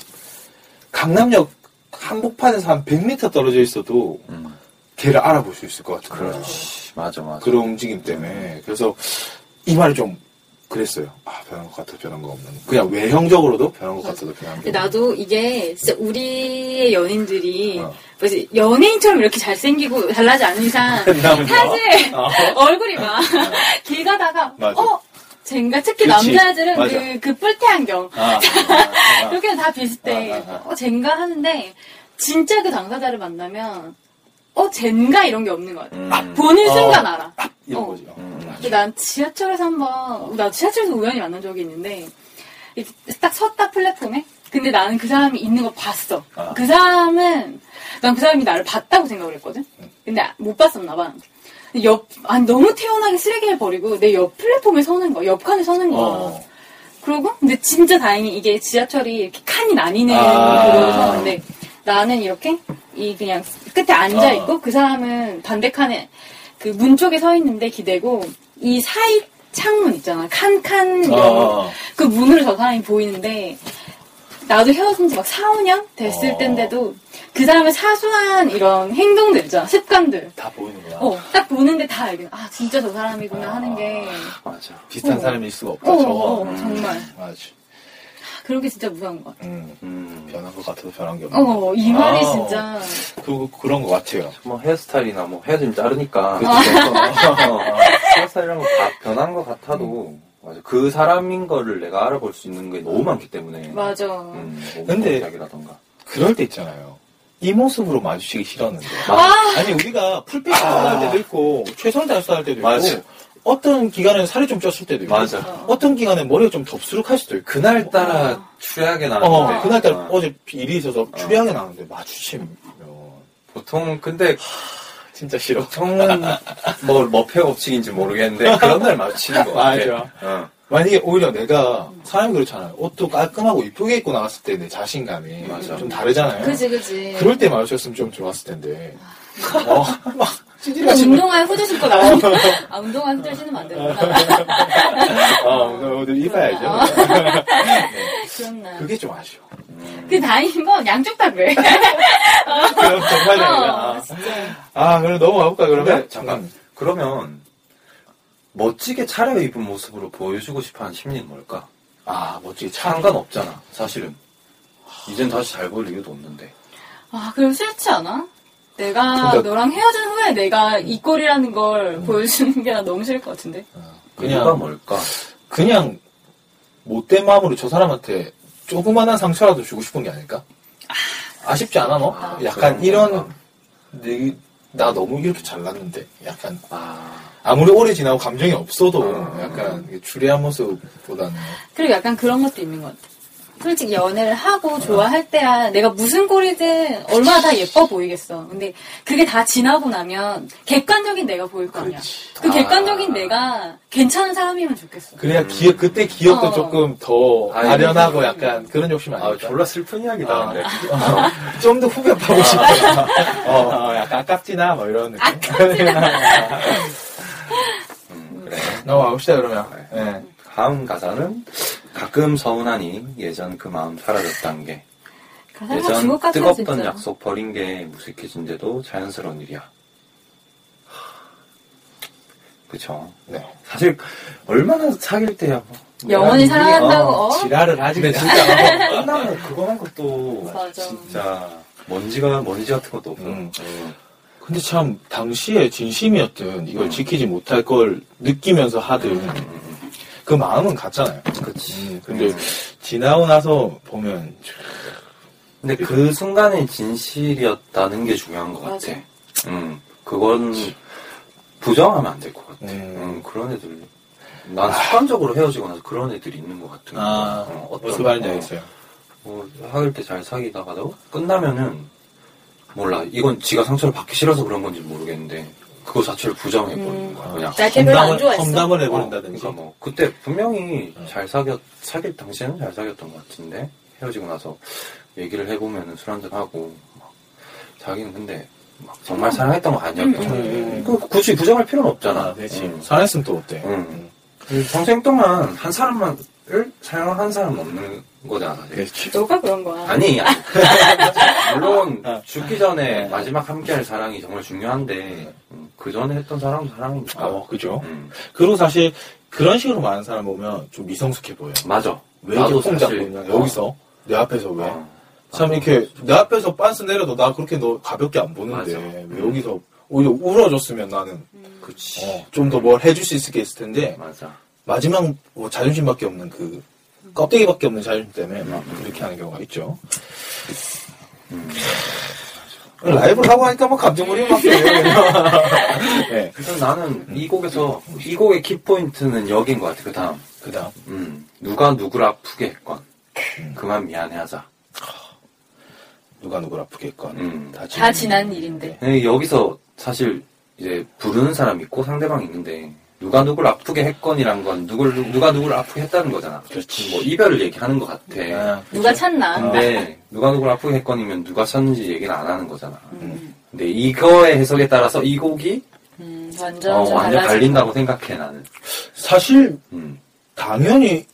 E: 강남역 한복판에서 한 100m 떨어져 있어도
D: 음,
E: 걔를 알아볼 수 있을 것 거야.
D: 그렇지. 맞아, 맞아.
E: 그런 움직임 때문에 그래서 이 말이 좀 그랬어요. 아 변한 것 같아 변한 거 없는. 그냥 외형적으로도 변한 것 같아도 변한 게
C: 근데 나도 이게 진짜 우리의 연인들이
E: 어.
C: 뭐지 연예인처럼 이렇게 잘생기고 달라지 않은 이상.
E: 남은요?
C: 사실
E: 어.
C: 얼굴이 막 길 가다가
E: 맞아.
C: 어 젠가 특히
E: 그치.
C: 남자애들은
E: 맞아.
C: 그, 그 뿔테 안경
E: 아,
C: 이렇게 다 비슷해
E: 아, 아, 아.
C: 어 젠가 하는데 진짜 그 당사자를 만나면 어 젠가 이런 게 없는 것 같아
D: 음.
C: 보는
E: 어.
C: 순간 알아
E: 이런
C: 어.
E: 거지.
D: 음.
C: 근데 난 지하철에서 한 번 나 지하철에서 우연히 만난 적이 있는데 딱 섰다 플랫폼에 근데 나는 그 사람이 있는 거 봤어
E: 아.
C: 그 사람은 난 그 사람이 나를 봤다고 생각을 했거든 근데 못 봤었나 봐 옆, 아니, 너무 태연하게 쓰레기를 버리고 내 옆 플랫폼에 서는 거야. 옆 칸에 서는 거야.
E: 어.
C: 그러고, 근데 진짜 다행히 이게 지하철이 이렇게 칸이 나뉘는
E: 아.
C: 그런 서는데 나는 이렇게 이 그냥 끝에 앉아 있고
E: 어.
C: 그 사람은 반대 칸에 그 문 쪽에 서 있는데 기대고 이 사이 창문 있잖아. 칸칸 이런
E: 어.
C: 그 문으로 저 사람이 보이는데 나도 헤어진 지 막 4, 5년 됐을
E: 어.
C: 때인데도 그 사람의 사소한 이런 행동들 있잖아. 습관들.
E: 다 보이는구나.
C: 어, 딱 보는데 다 알겠 아, 진짜 저 사람이구나 하는 게.
D: 맞아.
E: 비슷한
C: 어.
E: 사람일 수가 없다.
C: 어,
E: 저거.
C: 어,
E: 음.
C: 정말.
E: 맞아.
C: 그런 게 진짜 무서운 것 같아.
E: 음.
D: 음.
E: 변한 것 같아도 변한 게 없네.
C: 어, 이 말이
E: 아,
C: 진짜.
E: 그, 그런 것 같아요.
D: 뭐 헤어스타일이나 뭐 헤어지면 자르니까.
E: 그쵸.
D: 어, 헤어스타일이란 거다 변한 것 같아도 맞아. 그 사람인 거를 내가 알아볼 수 있는 게 너무 많기 때문에.
C: 맞아.
D: 음, 뭐
E: 근데-
D: 이야기라던가.
E: 그럴 때 있잖아요. 이 모습으로 마주치기 싫었는데.
C: 아!
E: 아니, 우리가 풀빛 할 때도 있고, 최선 다해서 할 때도 있고,
D: 맞아.
E: 어떤 기간에는 살이 좀 쪘을 때도 있고,
D: 맞아.
E: 어떤 기간에 머리가 좀 덥수룩할 수도 있고,
D: 그날따라 추리하게 나는데.
E: 어, 그날따라
D: 어.
E: 어제 일이 있어서 추리하게 나는데 마주치면
D: 보통 근데
E: 진짜 싫어.
D: 보통은 뭐 머페 법칙인지 모르겠는데 그런 날 마주치는 거 같아.
E: 맞아.
D: 어.
E: 만약에 오히려 내가 사람이 그렇잖아요. 옷도 깔끔하고 이쁘게 입고 나왔을 때 내 자신감이
D: 맞아.
E: 좀 다르잖아요.
C: 그지, 그지.
E: 그럴 때 마주쳤으면 좀 좋았을 텐데. 어, 막
C: 근데
E: 찌질하지.
C: 운동화에 후드 신고 나오는 아, 운동화에 후드 신으면 안 되구나.
E: 어, 오늘 입어야죠.
C: 그런 날.
E: 그게 좀 아쉬워.
C: 그 다행인 건 양쪽 다 그래.
E: 그럼 정말
C: 어,
E: 다행이다.
C: 진짜.
E: 아, 그럼 넘어가볼까, 그러면?
D: 근데 잠깐 그러면 멋지게 차려입은 모습으로 보여주고 싶어 하는 심리는 뭘까?
E: 아, 멋지게 참.
D: 상관없잖아 사실은. 이젠 다시 잘 보일 이유도 없는데.
C: 아, 그럼 싫지 않아? 내가
E: 그러니까-
C: 너랑 헤어진 후에 내가 이 꼴이라는 걸 보여주는 게난 너무 싫을 것 같은데.
D: 그냥
E: 그냥,
D: 뭘까?
E: 그냥, 못된 마음으로 저 사람한테 조그만한 상처라도 주고 싶은 게 아닐까? 아 쉽지 않아, 너?
D: 아,
E: 약간 이런? 내, 나 너무 이렇게 잘났는데 약간
D: 아,
E: 아무리 오래 지나고 감정이 없어도
D: 아.
E: 약간 추리한 모습보다는
C: 그리고 약간 그런 것도 있는 것 같아. 솔직히 연애를 하고 좋아할 때야 내가 무슨 꼴이든 얼마나 다 예뻐 보이겠어. 근데 그게 다 지나고 나면 객관적인 내가 보일 거 아니야. 그
D: 아.
C: 객관적인 내가 괜찮은 사람이면 좋겠어.
E: 그래야 기억 그때 기억도
C: 어.
E: 조금 더
D: 아니,
E: 아련하고 약간 그런 욕심
D: 아,
E: 아닐까?
D: 졸라 슬픈 이야기다.
E: 아.
D: 근데.
E: 좀더 후벼파고 싶어. 어, 어, 약간 아깝지나 뭐 이런 느낌.
D: 음, 그래.
E: 넘어가 봅시다 그러면. 예.
D: 다음 가사는 가끔 서운하니 예전 그 마음 사라졌다는 게 예전 뜨겁던. 약속 버린 게 무색해진데도 자연스러운 일이야. 그쵸.
E: 네.
D: 사실 얼마나 사귈 때야. 뭐.
C: 영원히 사랑한다고.
D: 어,
C: 어?
E: 지랄을 하지
D: 근데
E: 그냥.
D: 진짜 어, 끝나면 그거만 것도
C: 맞아.
D: 진짜 먼지가 먼지 같은 것도 없어.
E: 음.
D: 음.
E: 근데 참 당시에 진심이었든 이걸
D: 음.
E: 지키지 못할 걸 느끼면서 하든 그 마음은 같잖아요.
D: 그치.
E: 음, 근데 지나고 나서 보면
D: 근데 그 순간의 진실이었다는 게 중요한 것
C: 맞아.
D: 같아. 음, 그건 부정하면 안 될 것 같아.
E: 음.
D: 음, 그런 애들. 난 습관적으로 헤어지고 나서 그런 애들이 있는 것 같은 거야.
E: 아
D: 어, 어떤-
E: 무슨 말인지
D: 어,
E: 알겠어요.
D: 뭐, 사귈 때 잘 사귀다가도 끝나면은 몰라. 이건 지가 상처를 받기 싫어서 그런 건지 모르겠는데 그거 자체를 부정해버리는
C: 음.
D: 거야. 그냥.
C: 안 좋아했어.
E: 험담을
D: 어,
E: 해버린다든지.
D: 그러니까 뭐 그때 분명히 잘 사귀었 사귈 당시에는 잘 사귀었던 것 같은데 헤어지고 나서 얘기를 해보면은 술 한잔 하고 막 자기는 근데 막 정말 사랑했던 거 아니었던 거야.
E: 음.
D: 그 굳이 부정할 필요는 없잖아.
E: 아.
D: 음.
E: 사랑했으면 또 어때?
D: 음. 그 평생 동안 한 사람만 을 사랑을 한 사람 없는 거잖아.
E: 그렇지.
C: 너가 그런 거야.
D: 아니, 아니. 물론
E: 어.
D: 죽기 전에 마지막 함께할 사랑이 정말 중요한데 음, 그 전에 했던 사랑도 사랑이니까.
E: 어, 그죠.
D: 음,
E: 그리고 사실 그런 식으로 말하는 사람 보면 좀 미성숙해 보여.
D: 맞아.
E: 왜 이렇게 콩 잡고
D: 사실-
E: 있냐? 여기서 내 앞에서 왜?
D: 어.
E: 참 이렇게 내 앞에서 빤스 내려도 나 그렇게 너 가볍게 안 보는데
D: 맞아.
E: 왜 여기서 오히려 울어줬으면 나는
D: 그치.
E: 어, 좀더 뭘 해줄 수 있을 게 있을 텐데
D: 맞아.
E: 마지막 뭐 자존심밖에 없는 그 껍데기밖에 없는 자존심 때문에 막 그렇게 하는 경우가 있죠.
D: 음.
E: 라이브를 하고 하니까 막 감정물이 막 돼요. 네.
D: 그래서 나는 이 곡에서 이 곡의 키포인트는 여긴 것 같아. 그 다음.
E: 그 다음
D: 음, 누가 누구를 아프게 했건 그만 미안해하자.
E: 누가 누구를 아프게 했건
D: 음.
E: 다,
C: 다 지난 일인데.
D: 네, 여기서 사실 이제 부르는 사람이 있고 상대방이 있는데 누가 누구를 아프게 했건이란 건 누굴 누가 누구를 아프게 했다는 거잖아.
E: 그렇지.
D: 뭐 이별을 얘기하는 것 같아.
E: 아,
C: 누가 찾나?
D: 근데 누가 누구를 아프게 했건이면 누가 쳤는지 얘기는 안 하는 거잖아.
C: 음,
D: 근데 이거의 해석에 따라서 이 곡이
C: 음, 완전
D: 어,
C: 좀
D: 완전. 갈린다고 생각해 나는.
E: 사실
D: 음.
E: 당연히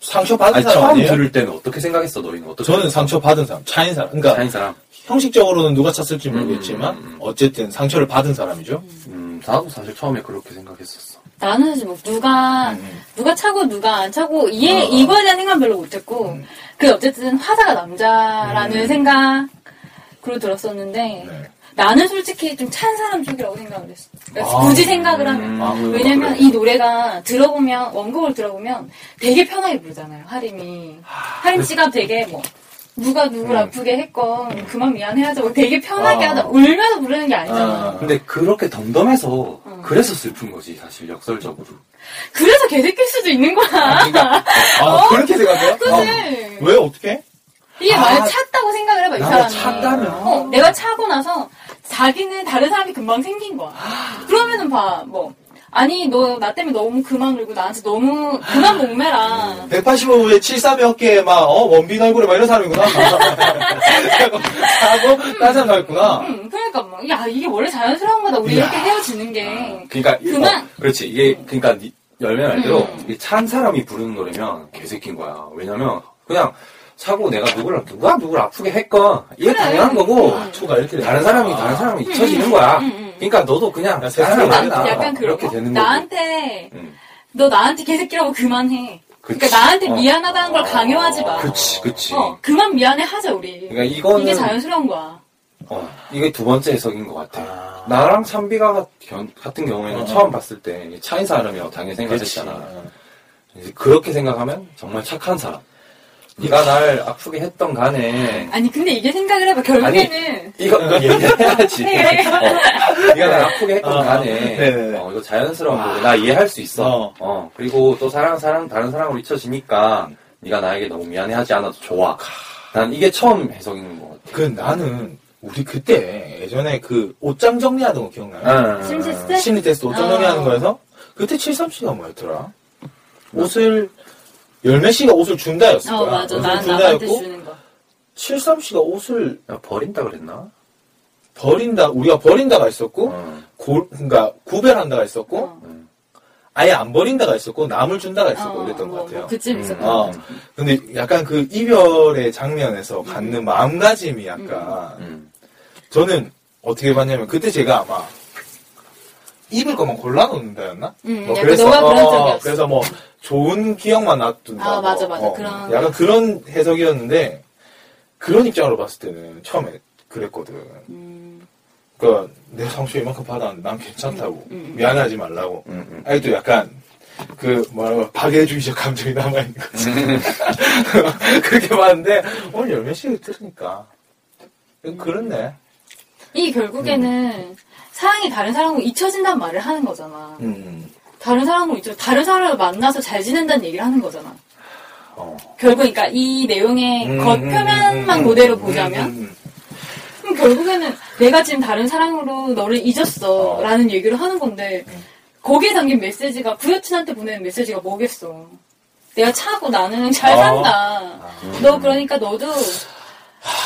E: 상처 받은
D: 아니,
E: 사람
D: 처음
E: 아니에요?
D: 들을 때는 어떻게 생각했어 너희는 어떻게?
E: 저는 상처 받은 사람, 차인 사람. 그러니까
D: 차인 사람.
E: 형식적으로는 누가 찼을지 모르겠지만
D: 음, 음, 음.
E: 어쨌든 상처를 받은 사람이죠.
D: 음, 나도 사실 처음에 그렇게 생각했었어.
C: 나는 사실 뭐 누가
E: 음.
C: 누가 차고 누가 안 차고 이해
E: 어.
C: 이거에 대한 생각 은 별로 못했고
E: 음.
C: 그 어쨌든 화사가 남자라는
E: 음.
C: 생각으로 들었었는데
E: 네.
C: 나는 솔직히 좀 찬 사람 쪽이라고 생각을 했어. 그래서
E: 아.
C: 굳이 생각을 하면
E: 아?
C: 왜냐면
D: 그래.
C: 이 노래가 들어보면 원곡을 들어보면 되게 편하게 부르잖아요. 하림이 하림 씨가 되게 뭐 누가 누굴
E: 음.
C: 아프게 했건 그만 미안해하자 고 되게 편하게
E: 아.
C: 하다 울면서 부르는 게 아니잖아.
E: 아.
D: 근데 그렇게 덤덤해서
C: 어.
D: 그래서 슬픈 거지 사실 역설적으로.
C: 그래서 개새낄 수도 있는 거야.
E: 그러니까 아 그렇게 생각해요? 아,
C: 그치?
E: 왜 어떻게?
C: 이게
D: 아,
C: 만약 찼다고 생각을 해봐, 이 사람이.
D: 찼다면.
C: 어, 내가 차고 나서 자기는 다른 사람이 금방 생긴 거야. 그러면은 봐, 뭐. 아니, 너, 나 때문에 너무 그만 울고 나한테 너무 그만 목매라.
E: 185에 73몇 어깨에 막, 어, 원빈 얼굴에 막 이런 사람이구나. 하고, 딴 사람 나왔구나.
C: 음, 그러니까 뭐, 야, 이게 원래 자연스러운 거다. 우리
E: 이야.
C: 이렇게 헤어지는 게.
D: 그러니까 이-
C: 그만.
D: 어, 그렇지 이게 그러니까 니- 열매 말대로
C: 음.
D: 이찬 사람이 부르는 노래면 개새끼인 거야. 왜냐면 그냥 사고 내가 누구를 누가 누구를 아프게 했건 이게
C: 그래.
D: 당연한 거고
C: 음.
E: 초가 이렇게 돼.
D: 다른 사람이 다른 사람이 잊혀지는 거야. 그러니까 너도 그냥
E: 야, 세상에.
D: 아니다.
C: 약간 거.
D: 되는 거고.
C: 나한테,
D: 음.
C: 너 나한테 개새끼라고 그만해.
D: 그치.
C: 그러니까 나한테
D: 어.
C: 미안하다는 걸 강요하지 마.
D: 그치 그치.
C: 어, 그만 미안해 하자, 우리.
D: 그러니까 이거는
C: 이게 자연스러운 거야.
D: 어, 이게 두 번째 해석인 것 같아.
E: 아.
D: 나랑 찬비가 견- 같은 경우에는
E: 어.
D: 처음 봤을 때 차인 사람이라고 당연히. 생각했잖아. 이제 그렇게 생각하면 정말 착한 사람. 네가 날 아프게 했던 간에
C: 아니 근데 이게 생각을 해봐 결국에는
D: 이거 얘기해야지. 어. 네가 날 아프게 했던
E: 어,
D: 간에
E: 네네네.
D: 어, 이거 자연스러운 거고 나 이해할 수 있어.
E: 어.
D: 어. 그리고 또 사랑 사랑 다른 사랑으로 잊혀지니까 네가 나에게 너무 미안해하지 않아도 좋아. 난 이게 처음 해석인 것 같아.
E: 그 나는 우리 그때 예전에 그 옷장 정리하던 거 기억나요?
D: 응.
C: 심리 테스트?
E: 심리 테스트 옷장
C: 어.
E: 정리하는 거에서 그때 73씨가 뭐였더라? 옷을 열매 씨가 옷을 준다였을
C: 어
E: 거야.
C: 맞아
E: 옷을
C: 난 나한테
E: 준다였고
C: 주는 거
E: 73 씨가 옷을
D: 야, 버린다 그랬나?
E: 버린다 우리가 버린다가 있었고
D: 어.
E: 고, 그러니까 구별한다가 있었고
C: 어.
E: 아예 안 버린다가 있었고 남을 준다가 있었고
C: 어,
E: 그랬던
C: 뭐,
E: 것 같아요.
C: 뭐 그쯤
D: 음.
C: 있었던
E: 어.
C: 것 같아.
E: 근데 약간 그 이별의 장면에서 갖는 마음가짐이 약간
D: 음.
E: 저는 어떻게 봤냐면 그때 제가 아마 입을 것만 골라놓는다였나?
C: 음,
E: 뭐
C: 약간 너가 그런 적이었어.
E: 그래서 뭐 좋은 기억만 놔둔다.
C: 아, 맞아, 맞아. 그런-
E: 약간 그런 해석이었는데 그런 입장으로 봤을 때는 처음에 그랬거든.
C: 음,
E: 그러니까 내 상처 이만큼 받았는데 난 괜찮다고
C: 음, 음.
E: 미안하지 말라고.
D: 음, 음.
E: 아직도 약간 그 뭐라고 박애주의적 감정이 남아 있는 거지. 그렇게 봤는데 오늘 열몇 시를 들으니까 그렇네.
C: 이게 결국에는 사랑이 다른 사람하고 잊혀진다는 말을 하는 거잖아.
E: 음.
C: 다른 사람으로 잊혀 다른 사람을 만나서 잘 지낸다는 얘기를 하는 거잖아.
E: 어.
C: 결국 그러니까 이 내용의
E: 음,
C: 겉표면만
E: 음, 음,
C: 그대로
E: 음,
C: 보자면
E: 음, 음.
C: 그럼 결국에는 내가 지금 다른 사랑으로 너를 잊었어
E: 어.
C: 라는 얘기를 하는 건데 거기에 담긴 메시지가 그 여친한테 보내는 메시지가 뭐겠어 내가 차고 나는 잘
E: 아.
C: 산다 너 그러니까 너도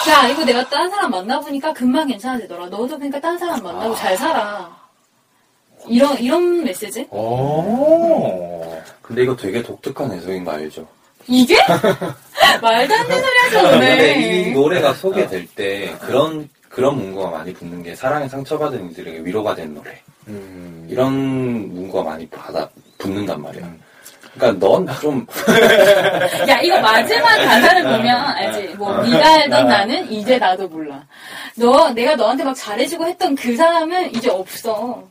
C: 야 이거 내가 딴 사람 만나보니까 금방 괜찮아지더라 너도 그러니까 딴 사람 만나고 잘 살아 이런 이런 메시지?
E: 오.
D: 근데 이거 되게 독특한 해석인 거 알죠?
C: 이게? 말도 안 되는 소리 하죠
D: 근데 이
C: 오늘
D: 노래가 소개될 때 그런 그런 문구가 많이 붙는 게 사랑에 상처받은 이들에게 위로가 된 노래
E: 음.
D: 이런 문구가 많이 받아 붙는단 말이야. 그러니까 넌 좀
C: 야 이거 마지막 가사를 보면 알지? 뭐 네가 알던 나는 이제 나도 몰라. 너 내가 너한테 막 잘해주고 했던 그 사람은 이제 없어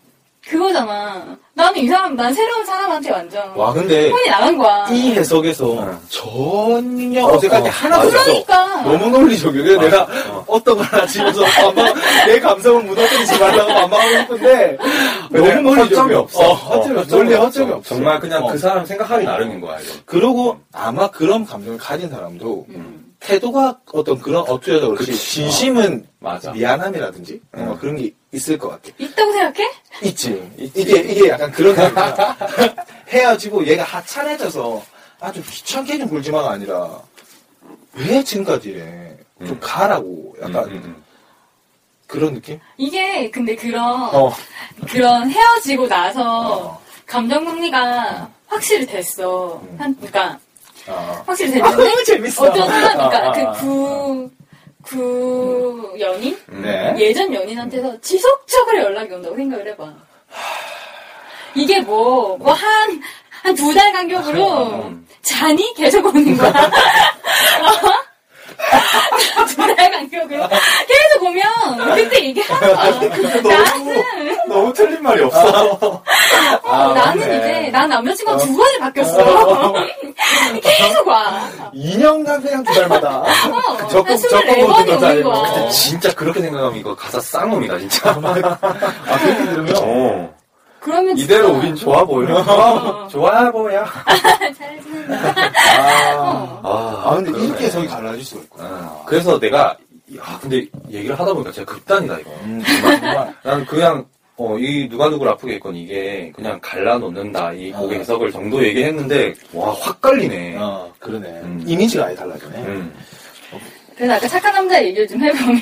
C: 그거잖아 나는 이 사람 난 새로운 사람한테 완전
E: 와 근데
C: 혼이 나간 거야
E: 이 해석에서
D: 어.
E: 전혀
D: 어,
E: 어색할 때
D: 어,
E: 하나도. 없어.
C: 그러니까
E: 너무 논리적이야. 그래서 내가
D: 어.
E: 어떤 걸 하나 반박, 내 감성을 무너뜨리지 말라고 반박하고 싶은데 너무 논리적이야.
D: 허점이 없어.
E: 어, 허점이 없어. 논리 허점이 없어.
D: 정말 그냥
E: 어.
D: 그 사람 생각하기 나름인 거야. 이거.
E: 그러고 아마 그런 감정을 가진 사람도
C: 음.
E: 태도가 어떤 그런 어투여서 그렇지. 진심은
D: 맞아.
E: 미안함이라든지
D: 음.
E: 뭐 그런 게 있을 것 같아.
C: 있다고 생각해?
E: 있지. 이게 이게 약간 그런 거야. 헤어지고 얘가 하찮아져서 아주 귀찮게 좀 굴지마가 아니라 왜 지금까지 이래? 좀
D: 음.
E: 가라고 약간
D: 음, 음,
E: 그런 느낌?
C: 이게 근데 그런
E: 어.
C: 그런 헤어지고 나서
E: 어.
C: 감정 정리가 확실히 됐어 한 그러니까
E: 아.
C: 확실히 됐는데
E: 너무 재밌어.
C: 어떤 사람이니까
E: 아, 아, 아.
C: 구 연인
D: 음.
E: 네.
C: 예전 연인한테서 지속적으로 연락이 온다고 생각을 해봐. 이게 뭐, 뭐 한, 한 두 달 간격으로
D: 음.
C: 잔이 계속 오는 거야. 두달 간격으로 계속 오면 그때 얘기하는 거야. 나는,
E: 너무 틀린 말이 없어. 아,
C: 나는
E: 맞네.
C: 이제, 난 남자친구가 두 번이 바뀌었어. 계속 와.
E: 2년간 그냥 두 달마다
C: 어,
E: 적금
C: 한
E: 적금
C: 24번이
E: 모든 것도
C: 오는
E: 아니고.
C: 거야.
D: 근데 진짜 그렇게 생각하면 이거 가사 쌍놈이다 진짜.
E: 아 그렇게 들으면
D: 어.
C: 그러면
D: 이대로 우린 좋아 보여.
C: 어.
D: 좋아 보여.
C: 잘 지낸다.
E: 아,
D: 아,
E: 아 근데
D: 그러네.
E: 이렇게 해석이 달라질 수가 있구나.
D: 어. 그래서 내가 아 근데 얘기를 하다 보니까 진짜 극단이다 이거.
E: 음, 정말, 정말.
D: 나는 그냥 어, 이 누가 누구를 아프게 했건 이게 그냥 갈라놓는다 이 곡의
E: 어.
D: 해석을 정도 얘기했는데 와 확 갈리네.
E: 어, 그러네.
D: 음.
E: 이미지가 아예 달라지네.
D: 음.
C: 그래서 아까 착한 남자 얘기를 좀 해보면,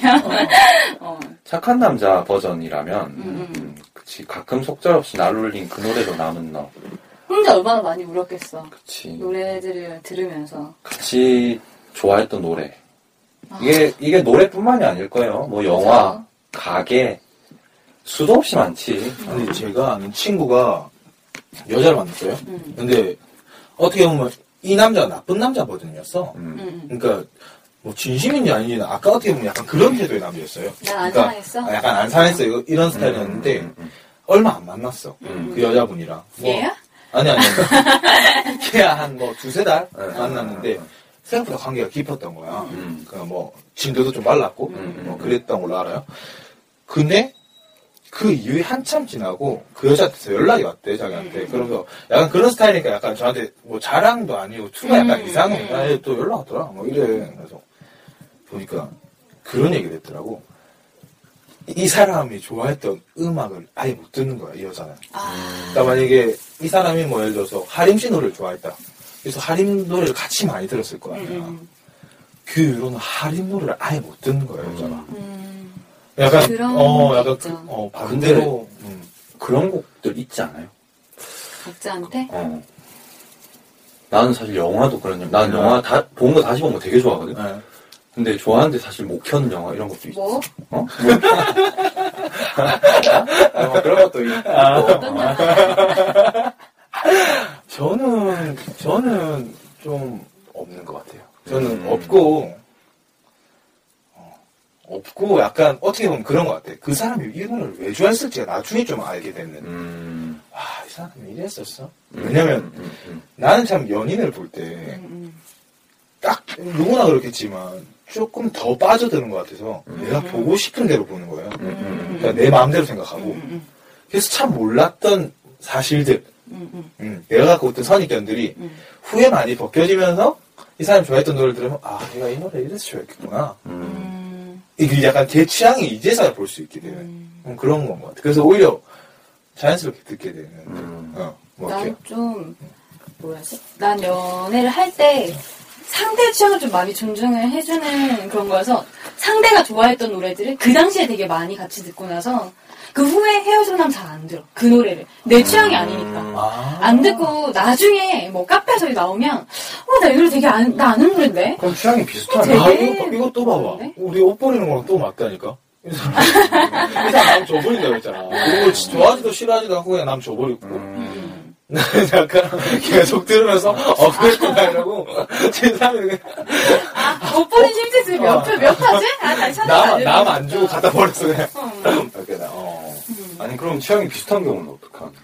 C: 어.
D: 착한 남자 버전이라면
C: 음, 음.
D: 음, 그치 가끔 속절없이 날 울린 그 노래로 남은 너
C: 혼자 얼마나 많이 울었겠어.
D: 그치
C: 노래들을 들으면서.
D: 같이 좋아했던 노래 이게 이게 노래뿐만이 아닐 거예요 뭐 영화 가게 수도 없이 많지
E: 근데 제가 아는 친구가 여자를 만났어요.
C: 음.
E: 근데 어떻게 보면 이 남자가 나쁜 남자 버전이었어.
D: 음.
C: 음, 음.
E: 그러니까 뭐 진심인지 아닌지는 아까 어떻게 보면 약간 그런 태도의 남자였어요.
C: 난안
E: 그러니까
C: 상했어?
E: 아, 약간 안 상했어 이거 이런 스타일이었는데
D: 음, 음,
E: 얼마 안 만났어.
D: 음.
E: 그 여자분이랑. 뭐,
C: 얘야?
E: 아니 아니. 아니. 걔야 한뭐 두세 달
D: 네.
E: 만났는데 생각보다 관계가 깊었던 거야.
D: 음.
E: 그뭐 진도도 좀 빨랐고
D: 음.
E: 뭐 그랬던 걸로 알아요. 근데 그 이후에 한참 지나고 그 여자한테서 연락이 왔대 자기한테. 그러면서 약간 그런 스타일이니까 약간 저한테 뭐 자랑도 아니고 투가 약간
C: 음.
E: 이상해. 나또 연락 왔더라. 뭐 이래. 그래서 보니까 그런 얘기를 했더라고. 이 사람이 좋아했던 음악을 아예 못 듣는 거야 이 여자는. 그러니까 만약에 이 사람이 뭐 예를 들어서 하림 씨 노래를 좋아했다. 그래서 하림 노래를 같이 많이 들었을 거 아니야.
C: 음,
E: 그 이후로는 하림 노래를 아예 못 듣는 거야 여자가.
C: 음.
E: 약간
C: 그런 어게
E: 약간. 그, 어 반대로 음.
D: 그런 곡들 있지 않아요?
C: 각자한테?
D: 어. 나는 사실 영화도 그런 영 나는
E: 네.
D: 영화 다, 본 거 다시 본 거 되게 좋아하거든?
E: 네.
D: 근데 좋아하는데 사실 못 켜는 영화 이런 것도 있어.
C: 뭐?
D: 어?
E: 어, 그런 것도 있고.
C: 영화?
E: 저는 저는 좀 없는 것 같아요. 저는
D: 음.
E: 없고 어, 없고 약간 어떻게 보면 그런 것 같아. 그 사람이 이 노래를 왜 좋아했을지가 나중에 좀 알게 됐는.
D: 음.
E: 와, 이 사람이 이랬었어. 왜냐면
D: 음, 음,
E: 나는 참 연인을 볼때
C: 음,
E: 딱 누구나 그렇겠지만 조금 더 빠져드는 것 같아서
D: 음.
E: 내가 보고 싶은 대로 보는 거예요.
D: 음, 음,
E: 그러니까 내 마음대로 생각하고
C: 음,
E: 그래서 참 몰랐던 사실들
C: 음, 음,
E: 음, 내가 갖고 있던 선입견들이
C: 음.
E: 후에 많이 벗겨지면서 이 사람이 좋아했던 노래를 들으면 아 내가 이 노래 이래서 좋아했겠구나
D: 음.
C: 음,
E: 이게 약간 제 취향이 이제서야 볼 수 있게 되는
C: 음.
E: 음, 그런 건 것 같아 그래서 오히려 자연스럽게 듣게 되는
D: 음.
E: 어, 뭐 어때요?
C: 난 좀, 뭐라지? 난 연애를 할 때 상대 취향을 좀 많이 존중을 해주는 그런 거여서 상대가 좋아했던 노래들을 그 당시에 되게 많이 같이 듣고 나서 그 후에 헤어지고 나면 잘안 들어. 그 노래를. 내 취향이 아니니까.
E: 아.
C: 안 듣고 나중에 뭐 카페에서 나오면 어, 나 이 노래 되게 안, 나 아는 노래인데?
D: 그럼 취향이 비슷하네.
E: 아,
C: 되게
E: 이거, 이거 또 봐봐
C: 그런데?
E: 우리 옷 버리는 거랑 또 맞다니까 이 사람 남 줘버린다고 했잖아 좋아하지도 싫어하지도 않고 그냥 남 줘버리고
D: 음.
E: 약간 계속 들으면서 어 그랬구나 이러고 제 사람이 그냥
C: 아, 못 버린 심지스 몇,
E: 어.
C: 표, 몇 화지? 아, 다시 찾아봐야
E: 남안 주고 갖다 버렸어 그냥
C: 어.
E: 이렇게 어.
D: 아니, 그럼 취향이 비슷한 경우는 어떡하는 거야?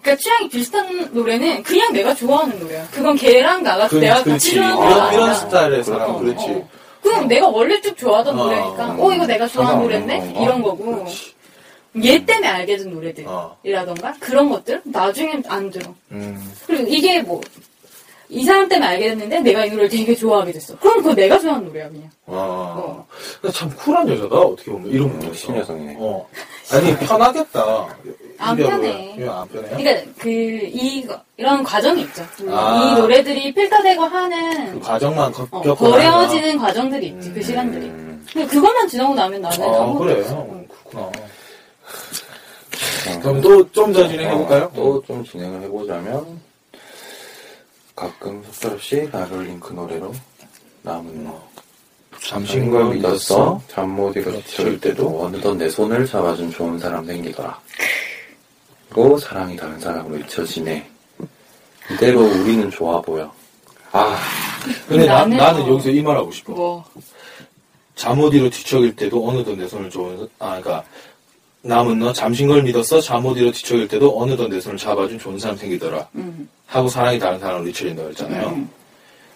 C: 그러니까 취향이 비슷한 노래는 그냥 내가 좋아하는 노래야. 그건 걔랑 나가
E: 그,
C: 내가
E: 그렇지
C: 같이 좋아하는
E: 이런,
C: 노래야.
E: 이런 스타일의 사람
C: 어,
E: 그렇지
C: 어. 그럼 내가 원래 쭉 좋아하던
E: 어,
C: 노래니까
E: 어,
C: 어 이거 내가 좋아하는 노래인데
D: 거.
C: 이런 거고
E: 그렇지.
C: 얘 때문에 알게 된
E: 어.
C: 노래들이라던가 그런 것들 나중엔 안 들어.
E: 음.
C: 그리고 이게 뭐 이 사람 때문에 알게 됐는데 내가 이 노래를 되게 좋아하게 됐어. 그럼 그거 내가 좋아하는 노래야 그냥.
E: 어. 근데 참 쿨한 여자다 어떻게 보면 이런 분
D: 신여성이네.
E: 어. 아니 편하겠다
C: 안
E: 이게
C: 편해.
E: 뭐야? 이거 안 편해요?
C: 그러니까 그 이거 이런 과정이 있죠.
E: 아.
C: 이 노래들이 필터되고
E: 그
C: 하는
E: 과정만 거-
C: 어,
E: 겪고
C: 버려지는 과정들이 있지 그
E: 음.
C: 시간들이.
D: 음.
C: 근데 그것만 지나고 나면 나는
E: 아
C: 아무것도
E: 그래
C: 없어.
E: 어, 그렇구나 그럼 또 좀 더 진행해볼까요?
D: 또좀 진행을 해보자면 가끔 속절없이 나를 링크 노래로 남은 너
E: 잠신 걸걸
D: 믿었어
E: 믿었어?
D: 잠못 이루칠 때도 어느덧 내 손을 잡아준 좋은 사람 생기더라. 그리고 사랑이 다른 사람으로 잊혀지네. 이대로 우리는 좋아 보여. 아.
E: 근데 나,
C: 나는-
E: 나는 여기서 이 말 하고 싶어.
C: 뭐?
E: 잠옷 뒤로 뒤척일 때도 어느덧 내 손을 좋은 아 그러니까 남은 너 잠신 걸 믿었어 잠옷 뒤로 뒤척일 때도 어느덧 내 손을 잡아준 좋은 사람 생기더라
C: 음.
E: 하고 사랑이 다른 사람으로 잊혀진다고 했잖아요
C: 음.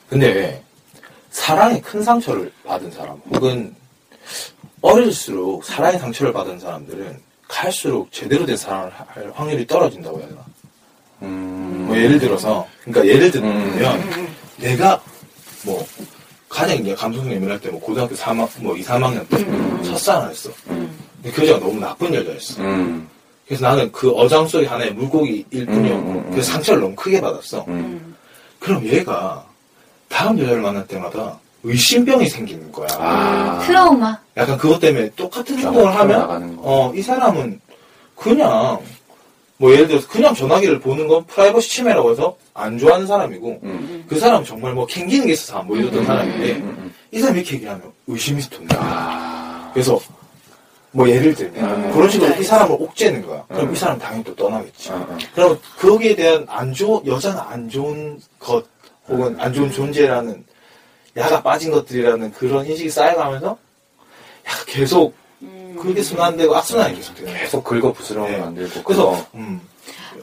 E: 근데 사랑에 큰 상처를 받은 사람 혹은 어릴수록 사랑의 상처를 받은 사람들은 갈수록 제대로 된 사랑을 할 확률이 떨어진다고 해야 되나
D: 음,
E: 뭐 예를 들어서 그러니까 예를 들면
C: 음.
E: 내가 뭐 가장 이제 감성 예민할 때 뭐 고등학교 3학 뭐 2, 3학년 때 첫사랑을 했어. 그 여자가 너무 나쁜 여자였어.
D: 음,
E: 그래서 나는 그 어장 속의 하나의 물고기일 뿐이었고
D: 음, 음, 음.
E: 그래서 상처를 너무 크게 받았어.
D: 음.
C: 음.
E: 그럼 얘가 다음 여자를 만날 때마다 의심병이 생기는 거야.
D: 아.
C: 트라우마.
E: 약간 그것 때문에 똑같은
D: 아,
E: 행동을 하면. 어 이 사람은 그냥 뭐 예를 들어서 그냥 전화기를 보는 건 프라이버시 침해라고 해서 안 좋아하는 사람이고
D: 음.
E: 그 사람은 정말 뭐 캥기는 게 있어서 안 보여줬던
D: 음,
E: 사람인데
D: 음, 음.
E: 이 사람이 이렇게 얘기하면 의심이 든다.
D: 아,
E: 그래서 뭐 예를 들면
D: 음.
E: 그런 식으로 이 사람을 옥죄는 거야. 그럼
D: 음.
E: 이 사람 당연히 또 떠나겠지.
D: 음, 음.
E: 그럼 거기에 대한 안 좋은 여자는 안 좋은 것 혹은 안 좋은 존재라는 야가 빠진 것들이라는 그런 인식이 쌓여가면서 야 계속
C: 음.
E: 그게 순환되고 악순환이 계속 거야.
D: 계속 긁어
E: 네.
D: 만들고
E: 그래서. 음,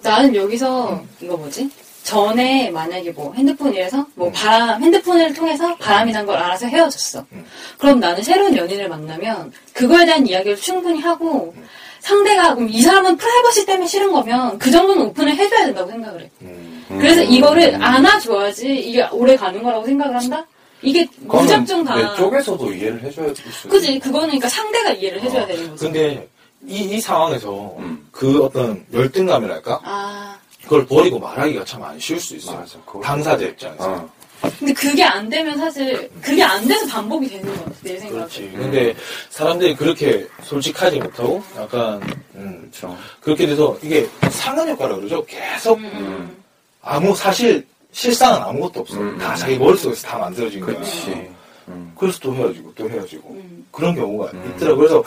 C: 나는 여기서 이거 뭐지? 전에 만약에 뭐 핸드폰이라서 뭐 바람 핸드폰을 통해서 바람이 난 걸 알아서 헤어졌어.
E: 음.
C: 그럼 나는 새로운 연인을 만나면 그거에 대한 이야기를 충분히 하고
E: 음.
C: 상대가 그럼 이 사람은 프라이버시 때문에 싫은 거면 그 정도는 오픈을 해줘야 된다고 생각을 해.
E: 음.
C: 그래서
D: 음.
C: 이거를 안아줘야지 이게 오래 가는 거라고 생각을 한다? 이게 무작정 다.
D: 내 쪽에서도 이해를 해줘야 될 수.
C: 그지? 그거는 그러니까 상대가 이해를 해줘야
E: 어,
C: 되는 거지.
E: 근데 이, 이 상황에서
D: 음.
E: 그 어떤 열등감이랄까?
C: 아.
E: 그걸 버리고 말하기가 참 안 쉬울 수 있어요.
D: 맞아.
E: 당사자 입장에서.
D: 어.
C: 근데 그게 안 되면 사실 그게 안 돼서 반복이 되는 거 같아 내 생각에.
E: 그렇지. 근데 사람들이 그렇게 솔직하지 못하고 약간 음,
D: 그렇죠.
E: 그렇게 돼서 이게 상한 효과라 그러죠. 계속
C: 음.
E: 아무 사실 실상은 아무것도 없어.
D: 음.
E: 다 자기 머릿속에서 다 만들어진 거야.
D: 그렇지. 음.
E: 그래서 또 헤어지고 또 헤어지고
C: 음.
E: 그런 경우가
D: 음.
E: 있더라고. 그래서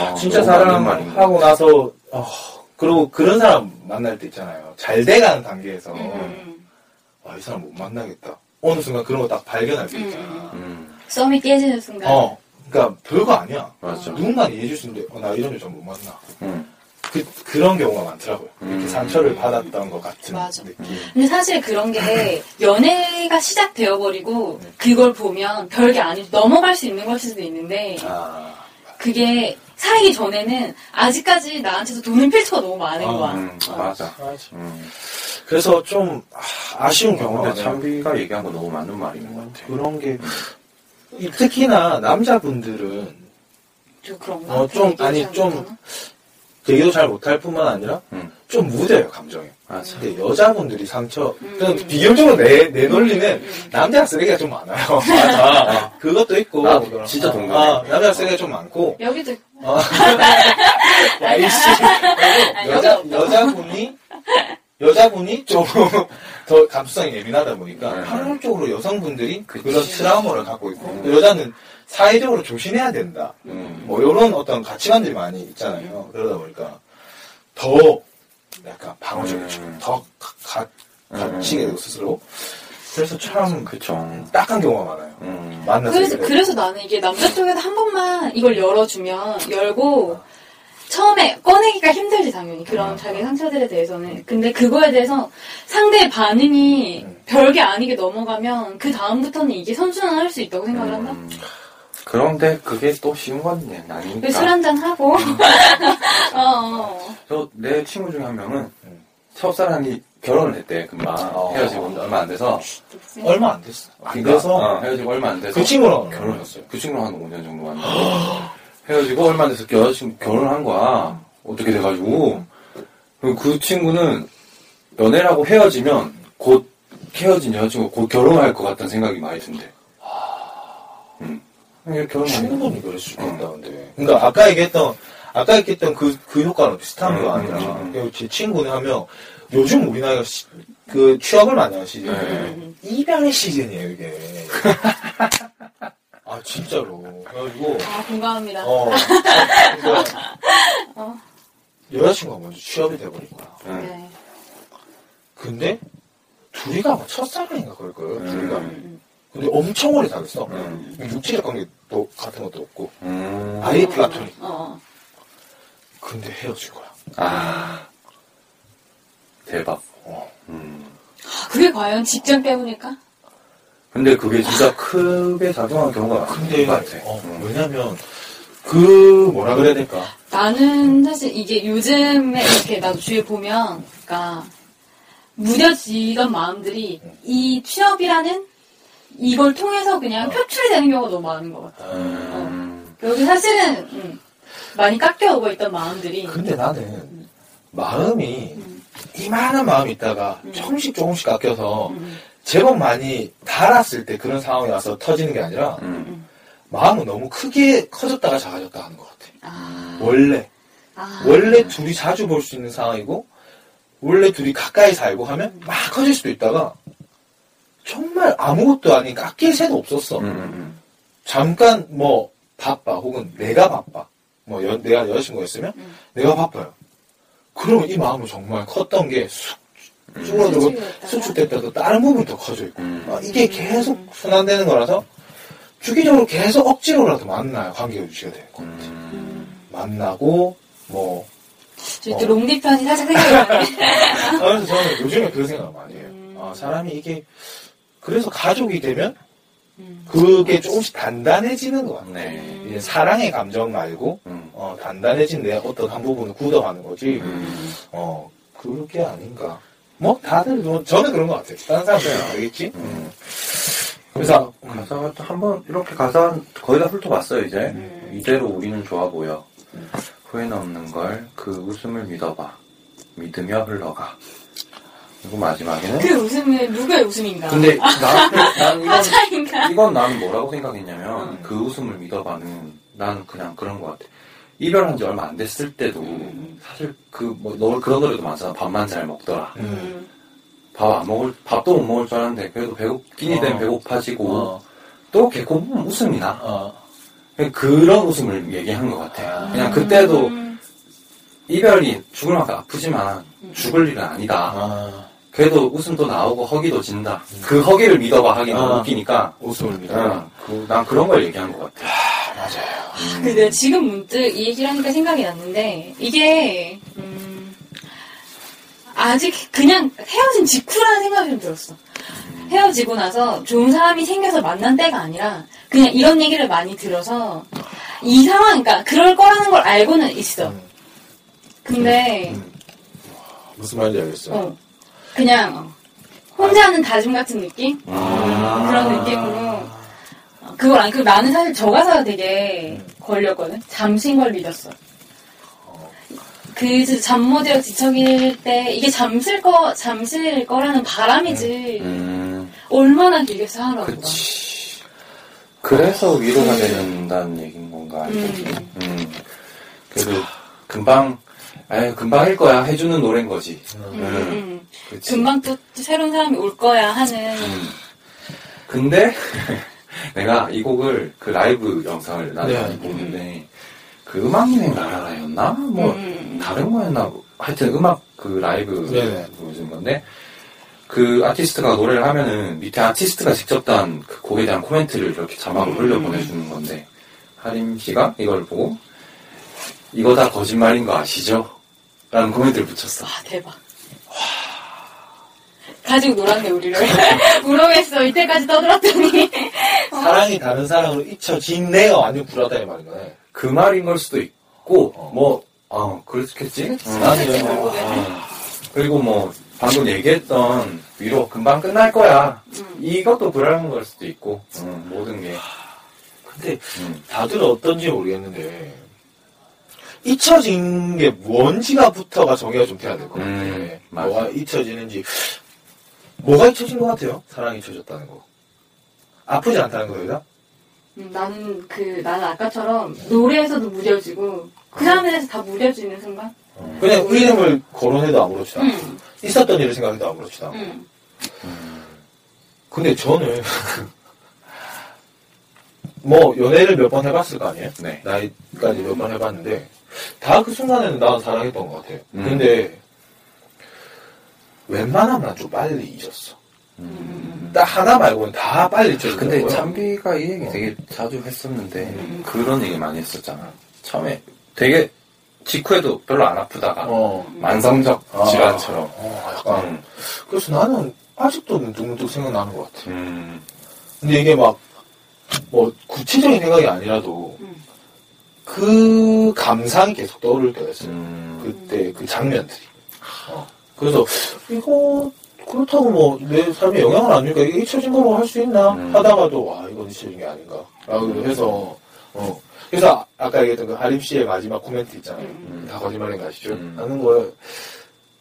D: 어,
E: 진짜
D: 맞는 말인 것
E: 사랑하고 나서 어, 그리고 그런 사람 만날 때 있잖아요. 잘 돼가는 단계에서
C: 음.
E: 아, 이 사람 못 만나겠다. 어느 순간 그런 거 딱 발견할 때 있잖아.
D: 음.
C: 썸이 깨지는 순간.
E: 어, 그러니까 별거 아니야.
D: 맞아.
E: 누군가는 이해해줄 수 있는데 어, 나 이런 여자 못 만나.
D: 음.
E: 그, 그런 경우가 많더라고요. 이렇게
D: 음.
E: 상처를 받았던 것 같은
C: 맞아.
E: 느낌.
C: 근데 사실 그런 게 연애가 시작되어버리고 그걸 보면 별게 아니 넘어갈 수 있는 걸 수도 있는데
E: 아,
C: 그게 사귀기 전에는 아직까지 나한테도 도는 필터가 너무 많은
E: 아,
C: 거야.
D: 음.
C: 어.
D: 맞아. 음.
E: 그래서 좀 아, 쉬운 경우가
D: 근데 참비가 얘기한 거 너무 맞는 말인 것 같아.
E: 그런 게 이- 특히나 남자분들은
C: 좀 그런가?
E: 어, 좀,
C: 그
E: 아니,
C: 잘
E: 좀? 되기도 잘 못할 뿐만 아니라
D: 음.
E: 좀 무뎌요 감정이.
D: 맞아.
E: 근데 여자분들이 상처,
C: 음.
E: 비교적으로 내, 내 논리는 남자가 쓰레기가 좀 많아요. 맞아. 그것도 있고.
D: 나
E: 그런-
D: 진짜
E: 어,
D: 동감해.
E: 아, 남자가 쓰레기가 좀 많고.
C: 여기도
E: 어. 아이씨. 그리고 여자, 여자분이, 여자분이 좀 더 감수성이 예민하다 보니까
D: 네.
E: 확률적으로 여성분들이 그
D: 그치.
E: 런 트라우마를 갖고 있고 여자는 사회적으로 조심해야 된다.
D: 음.
E: 뭐 이런 어떤 가치관들이 많이 있잖아요. 그러다 보니까 더 약간 방어적이죠.
D: 음.
E: 더 가, 가,
D: 음.
E: 갇히게 되고 스스로. 그래서 참
D: 그쵸.
E: 딱한 경우가 많아요.
D: 음.
E: 만나서
C: 그래서,
E: 얘기를
C: 그래서 나는 이게 남자 쪽에서 한 번만 이걸 열어주면, 열고, 처음에 꺼내기가 힘들지, 당연히. 그런 자기 상처들에 대해서는. 근데 그거에 대해서 상대의 반응이
E: 음.
C: 별게 아니게 넘어가면, 그 다음부터는 이게 선순환 할 수 있다고 생각을 한다?
D: 음. 그런데 그게 또 쉬운 건 아니니까.
C: 술 한잔 하고. 어, 어.
D: 저, 내 친구 중에 한 명은
E: 음.
D: 첫사랑이 결혼을 했대, 금방.
E: 어.
D: 헤어지고 얼마 안 돼서.
E: 얼마 안 됐어. 안
D: 그러니까,
E: 돼서
D: 어, 헤어지고 얼마 안 돼서.
E: 그 친구랑
D: 결혼했어요. 그 친구랑 한 5년 정도 만나고. 헤어지고 얼마 안 돼서 여자친구 결혼한 거야. 어떻게 돼가지고. 그리고 그 친구는 연애라고 헤어지면 곧 헤어진 여자친구가 곧 결혼할 것 같다는 생각이 많이 든대. 음. 이게 결혼.
E: 충분히 그럴 수 있다, 근데. 그러니까 아까 얘기했던, 아까 얘기했던 그, 그 효과는 비슷한
D: 음,
E: 거
D: 음,
E: 아니라,
D: 음.
E: 그리고 제 친구는 하면, 요즘 우리 나이가 시- 그 취업을 많이 하는 시즌.
D: 네.
E: 이별의 시즌이에요, 이게. 아, 진짜로. 그래가지고,
C: 아, 공감합니다.
E: 어. 그러니까 여자친구가 먼저 취업이 돼버린 거야.
D: 응.
C: 네.
E: 근데, 둘이가 아마 첫사랑인가 그럴 거예요,
D: 음.
E: 둘이가.
C: 음,
E: 근데 엄청 오래 사귀었어.
D: 음.
E: 육체적 관계도 같은 것도 없고,
D: 음.
E: 아예 플라토닉.
C: 어.
E: 근데 헤어진 거야.
D: 아. 대박.
E: 어.
D: 음.
C: 아, 그게 과연 직장 때문일까?
D: 근데 그게 진짜 크게 작용한 경우가 많은 것 같아.
E: 어,
D: 음.
E: 왜냐면, 그, 뭐라 그래야 될까.
C: 나는 사실 이게 요즘에 이렇게 나도 주위에 보면, 그러니까 무뎌지던 마음들이 이 취업이라는 이걸 통해서 그냥 표출이 되는 경우가 너무 많은 것 같아.
D: 음.
C: 여기 사실은 음, 많이 깎여 오고 있던 마음들이
E: 근데 나는, 마음이, 이만한 마음이 있다가, 조금씩 조금씩 깎여서,
C: 음.
E: 제법 많이 달았을 때 그런 상황이 와서 터지는 게 아니라,
D: 음.
E: 마음은 너무 크게 커졌다가 작아졌다 하는 것 같아.
C: 아,
E: 원래.
C: 아,
E: 원래 둘이 자주 볼 수 있는 상황이고, 원래 둘이 가까이 살고 하면 막 커질 수도 있다가, 정말 아무것도 아닌 깎일 새도 없었어.
D: 음. 음.
E: 잠깐 뭐 바빠 혹은 내가 바빠 뭐 여- 내가 여자친구가 있으면
C: 음.
E: 내가 바빠요 그러면 이 마음은 정말 컸던 게 쑥 줄어들고
C: 수축됐다가.
E: 수축됐다가 다른 부분이 더 커져 있고
D: 음.
E: 아, 이게 계속 순환되는 거라서 주기적으로 계속 억지로라도 만나야 관계가 유지가 되는 거
D: 음.
E: 만나고 뭐
C: 저희 또 롱디 편이 살짝 생각이 나네.
E: 아, 그래서 저는 요즘에 그런 생각 많이 해요. 아, 사람이 이게 그래서 가족이 되면 그게 조금씩 단단해지는 것 같아요.
D: 네.
E: 이제 사랑의 감정 말고
D: 음.
E: 어, 단단해진 내 어떤 한 부분을 굳어가는 거지.
D: 음.
E: 어 그게 아닌가. 뭐 다들 뭐 저는 그런 것 같아요. 다른 사람들은 알겠지.
D: 음.
E: 그래서
D: 가사가 또 한번 이렇게 가사 거의 다 훑어봤어요 이제
C: 음.
D: 이대로 우리는 좋아 보여 후회는 없는 걸 그 웃음을 믿어봐 믿으며 흘러가 그리고 마지막에는
C: 그 웃음은 누구의 웃음인가?
D: 근데 나, 난 이건
C: 화자인가?
D: 이건 나는 뭐라고 생각했냐면
C: 음.
D: 그 웃음을 믿어봐는 나는 그냥 그런 것 같아 이별한 지 얼마 안 됐을 때도 사실 그뭐 너 그런 노래도 많잖아 밥만 잘 먹더라
C: 음.
D: 밥안 먹을 밥도 못 먹을 줄 알았는데 그래도 배고끼니 되면
E: 어.
D: 배고파지고
E: 어,
D: 또 개코 보면 웃음이 나
E: 어,
D: 그런 웃음을 얘기한 것 같아.
E: 아.
D: 그냥 그때도
C: 음.
D: 이별이 죽을 만큼 아프지만 죽을 일은 아니다.
E: 아,
D: 그래도 웃음도 나오고 허기도 진다. 그 허기를 믿어봐 하긴 너무
E: 아.
D: 웃기니까.
E: 웃음을 믿어.
D: 응, 그, 난 그런 걸 얘기한 것 같아.
E: 맞아요.
C: 근데 내가 지금 문득 이 얘기를 하니까 생각이 났는데 이게 음, 아직 그냥 헤어진 직후라는 생각이 좀 들었어. 헤어지고 나서 좋은 사람이 생겨서 만난 때가 아니라 그냥 이런 얘기를 많이 들어서 이 상황, 그러니까 그럴 거라는 걸 알고는 있어.
E: 음.
C: 근데
E: 음. 무슨 말인지 알겠어.
C: 어, 그냥 어, 혼자 하는 다짐 같은 느낌?
D: 아.
C: 그런 느낌으로 어, 그걸 안, 그 나는 사실 저 가사가 되게 걸렸거든. 잠시인 걸 믿었어. 그 잠못 이어 뒤척일 때 이게 잠실 거 잠실 거라는 바람이지
D: 음,
C: 얼마나 길게.
D: 그치. 그래서 위로가 된다는 얘기인 건가.
C: 음.
D: 음. 그래도 금방, 아유, 금방일 거야. 해주는 노래인 거지.
C: 음,
D: 음,
C: 음. 금방 또 새로운 사람이 올 거야 하는
D: 음. 근데 내가 이 곡을 그 라이브 영상을 나는
E: 네.
D: 보는데 그 음악여행 나라라였나? 뭐
C: 음.
D: 다른 거였나? 하여튼 음악 그 라이브
E: 네네.
D: 보여준 건데 그 아티스트가 노래를 하면은 밑에 아티스트가 직접 단 그 곡에 대한 코멘트를 이렇게 자막으로 흘려
C: 음.
D: 보내주는 건데 하림 씨가 이걸 보고 이거 다 거짓말인 거 아시죠? 라는 코멘트를 붙였어.
C: 와 대박. 가지고 놀았네 우리를 우롱했어 이때까지 떠들었더니
E: 사랑이 다른 사랑으로 잊혀진 내가 완전 불하다 이 말인 거네.
D: 그 말인 걸 수도 있고 뭐 어, 그렇겠지. 응.
E: 나는
C: 그치,
E: 뭐.
D: 어. 그리고 뭐 방금 얘기했던 위로 금방 끝날 거야.
C: 음.
D: 이것도 그러는 걸 수도 있고 응, 모든 게.
E: 근데
D: 음.
E: 다들 어떤지 모르겠는데 잊혀진 게 뭔지가부터가 정의가 좀 돼야 될 것 같아.
D: 음, 맞아.
E: 뭐가 잊혀지는지 뭐가 잊혀진 것 같아요? 사랑이 잊혀졌다는 거. 아프지 않다는 거예요?
C: 음, 나는 그 나는 아까처럼 노래에서도 무뎌지고 그 사람들에서 다 무뎌지는 순간
E: 그냥 이름을 거론해도 아무렇지도 않고
C: 응,
E: 있었던 일을 생각해도 아무렇지도 않고
C: 응.
E: 근데 저는 뭐 연애를 몇 번 해봤을 거 아니에요?
D: 네.
E: 나이까지 몇 번 해봤는데 다 그 순간에는 나는 사랑했던 것 같아요.
D: 음.
E: 근데 웬만하면 난 좀 빨리 잊었어. 딱 하나 말고는 다 빨리 잊혀지더라고요.
D: 근데 참비가 이 얘기 되게 자주 했었는데
E: 음.
D: 그런 얘기 많이 했었잖아. 처음에 되게 직후에도 별로 안 아프다가
E: 어,
D: 만성적
E: 아.
D: 질환처럼.
E: 어, 약간
D: 음.
E: 그래서 나는 아직도 문득문득 생각나는 것 같아.
D: 음.
E: 근데 이게 막 뭐 구체적인 생각이 아니라도
C: 음.
E: 그 감상이 계속 떠오를 때가 있어요.
D: 음.
E: 그때 그 장면들이. 어. 그래서 이거 그렇다고 뭐 내 삶에 영향을 안 주니까 이게 잊혀진 거로 할 수 있나
D: 음.
E: 하다가도 와 이건 잊혀진 게 아닌가 라고 해서 어 그래서 아까 얘기했던 그 하림 씨의 마지막 코멘트 있잖아요
C: 음.
E: 다 거짓말인 거 아시죠
D: 음.
E: 하는 걸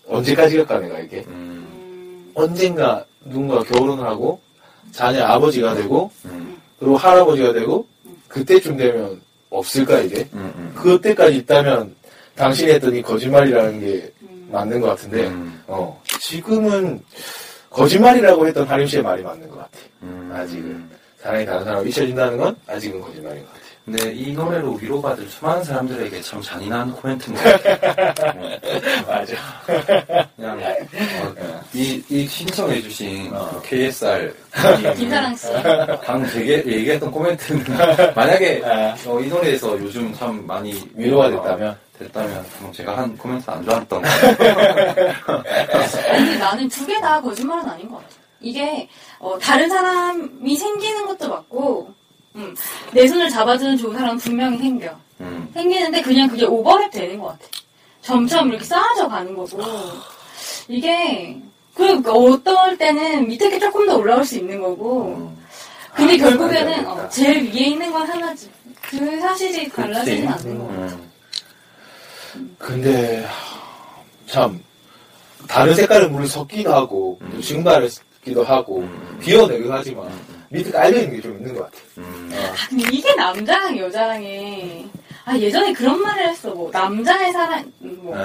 E: 언제까지 갈까 내가 이게
D: 음.
C: 음,
E: 언젠가 누군가 결혼을 하고 자녀 아버지가 되고
D: 음.
E: 그리고 할아버지가 되고 그때쯤 되면 없을까 이게
D: 음. 음.
E: 그때까지 있다면 당신이 했던 이 거짓말이라는 게
C: 음.
E: 맞는 것 같은데
D: 음.
E: 어 지금은 거짓말이라고 했던 하림 씨의 말이 맞는 것 같아
D: 음.
E: 아직은 사랑이 다른 사람 잊혀진다는 건 아직은 거짓말인 것 같아
D: 근데 이 노래로 위로받을 수많은 사람들에게 참 잔인한 코멘트인 것 같아. 음.
E: 맞아
D: 그냥 어, 이, 이 신청해주신
E: 어.
D: 그 KSR
C: 김사랑 씨.
D: 방금 되게 얘기했던 코멘트는 만약에
E: 아.
D: 어, 이 노래에서 요즘 참 많이
E: 위로가 됐다면
D: 됐다면 뭐 제가 한 코멘트 안 좋았던 거.
C: 아니, 근데 나는 두 개 다 거짓말은 아닌 것 같아. 이게, 어, 다른 사람이 생기는 것도 맞고, 음, 내 손을 잡아주는 좋은 사람은 분명히 생겨.
D: 음.
C: 생기는데 그냥 그게 오버랩 되는 것 같아. 점점 이렇게 쌓아져 가는 거고. 이게, 그러니까 어떨 때는 밑에 게 조금 더 올라올 수 있는 거고.
D: 음.
C: 근데
D: 아,
C: 결국에는. 어, 제일 위에 있는 건 하나지. 그 사실이 달라지진. 않는 거 같아.
D: 음.
E: 근데 참 다른 색깔의 물을 섞기도 하고 또 증발시키기도 하고 비워내기도 하지만 밑에 깔려 있는 게 좀 있는 것 같아.
D: 음.
C: 근데 이게 남자랑 여자랑의 아 예전에 그런 말을 했어 뭐 남자의 사랑 뭐
E: 네.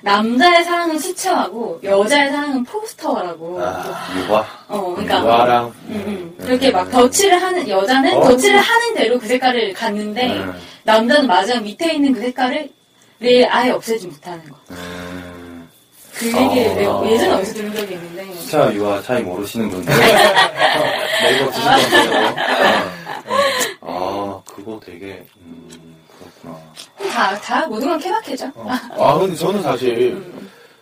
C: 남자의 사랑은 수채화고 여자의 사랑은 포스터라고
E: 아,
D: 유화.
C: 어 그러니까
E: 유화랑
C: 음, 음. 그렇게 막 덧칠을 하는 여자는
E: 어.
C: 덧칠을 하는 대로 그 색깔을 갖는데
D: 음.
C: 남자는 마지막 밑에 있는 그 색깔을 내 아예 없애지 못하는 거.
D: 음.
C: 그 얘기를
D: 어.
C: 내가 예전에 어디서 들은 적이 있는데
D: 자, 유화 차이 모르시는 분들. 네이버 주시면 아, 그거 되게, 음, 그렇구나.
C: 다, 다 모든 건 케바케죠.
E: 어. 아 근데 저는 사실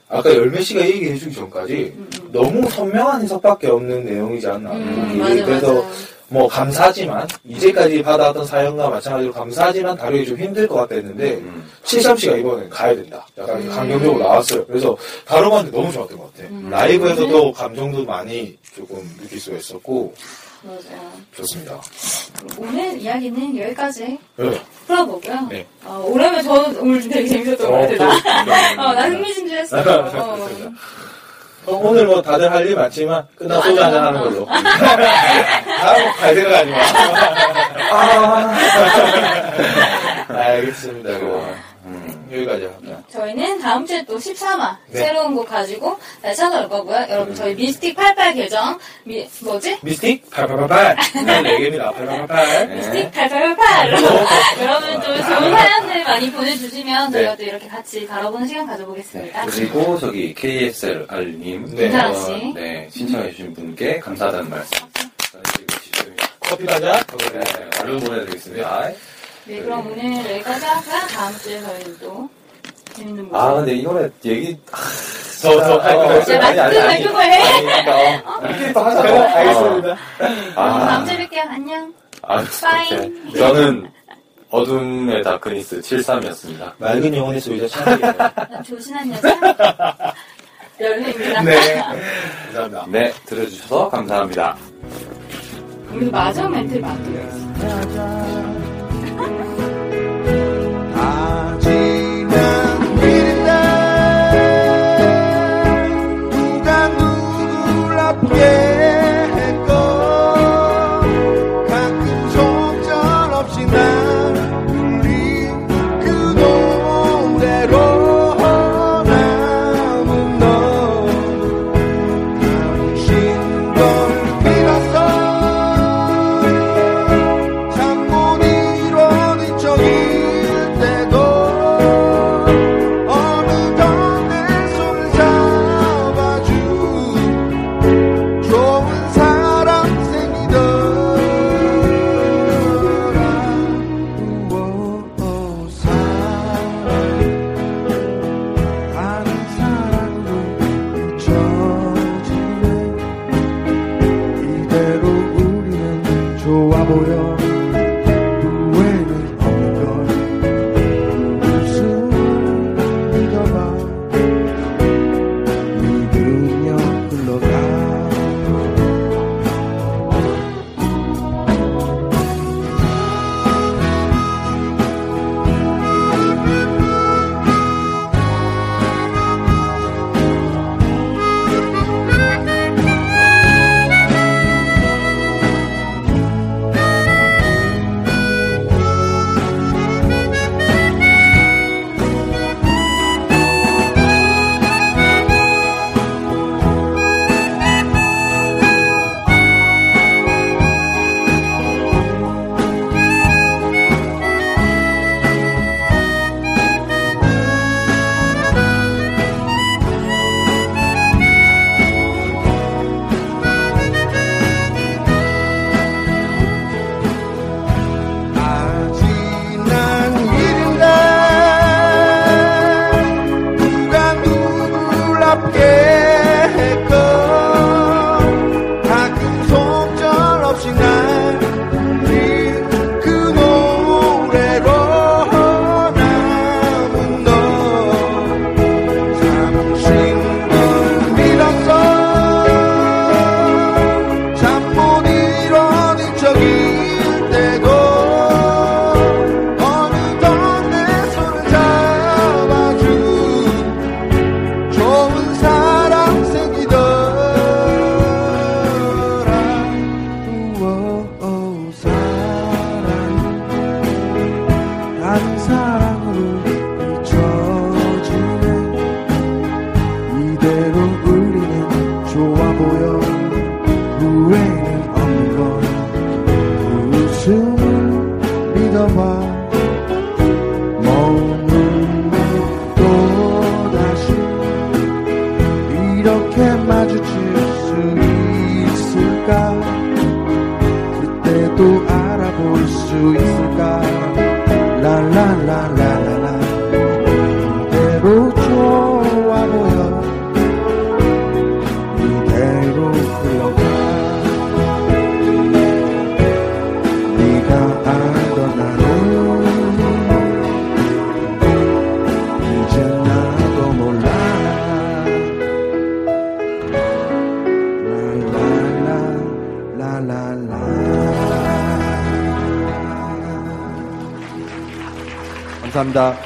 E: 아까 열매 씨가 얘기해 주기 전까지 너무 선명한 해석밖에 없는 내용이지 않나.
C: 음, 맞아,
E: 그래서
C: 맞아.
E: 뭐 감사하지만 이제까지 받아왔던 사연과 마찬가지로 감사하지만 다루기 좀 힘들 것 같다 했는데
D: 음.
E: 73씨가 이번에 가야 된다. 약간
C: 음.
E: 강경적으로 나왔어요. 그래서 다뤄봤는데 너무 좋았던 것 같아.
C: 음.
E: 라이브에서도 감정도 많이 조금 느낄 수가 있었고
C: 맞아요.
E: 좋습니다.
C: 오늘 이야기는 여기까지
E: 네.
C: 풀어보고요.
E: 네.
C: 어, 오라면 저 오늘 좀 되게 재밌었던 것 같아. 나, 어, 나 흥미진진했어. 어.
E: 어, 오늘 뭐 다들 할 일 많지만 끝나고 소주 한잔 하는 걸로. 다음 갈 생각 마. 아. 알겠습니다.
D: 음.
E: 여기까지 할게요.
C: 저희는 다음 주에 또 13화
E: 네.
C: 새로운 곡 가지고 다시 찾아올 거고요. 여러분 저희 미스틱 88 계정 미, 뭐지?
E: 미스틱 888. 네, 4개입니다. 888.
C: 미스틱 8888 여러분 좀 좋은 사연들 많이 보내주시면
D: 네.
C: 저희가 또 이렇게 같이 다뤄보는 시간 가져보겠습니다.
D: 그리고 저기 KSLR님.
E: 네.
C: 씨.
D: 네, 신청해주신 분께 감사하다는 말씀.
E: 커피 가자.
D: 네, 얼른 보내드리겠습니다.
C: 네, 그럼 오늘 여기까지 하고요. 다음 주에 저희는 또 재밌는
D: 아,
C: 모습.
D: 근데 이 노래 얘기, 아,
E: 더, 더할 거예요.
C: 이제 마스크 그거 해.
D: 그러니까, 우리끼리 또 하자.
E: 네, 알겠습니다.
D: 아,
C: 다음 주에 뵐게요. 안녕.
D: 아. 오케이. 저는 어둠의 다크니스 73이었습니다.
E: 맑은 영혼의 소유자 찬이에요.
C: 난 조신한 여자. 열매입니다.
E: 네. 감사합니다.
D: 네, 들어주셔서 감사합니다.
C: 우리 마지막 멘트를 만들어야지.
F: 다 지 감사합니다.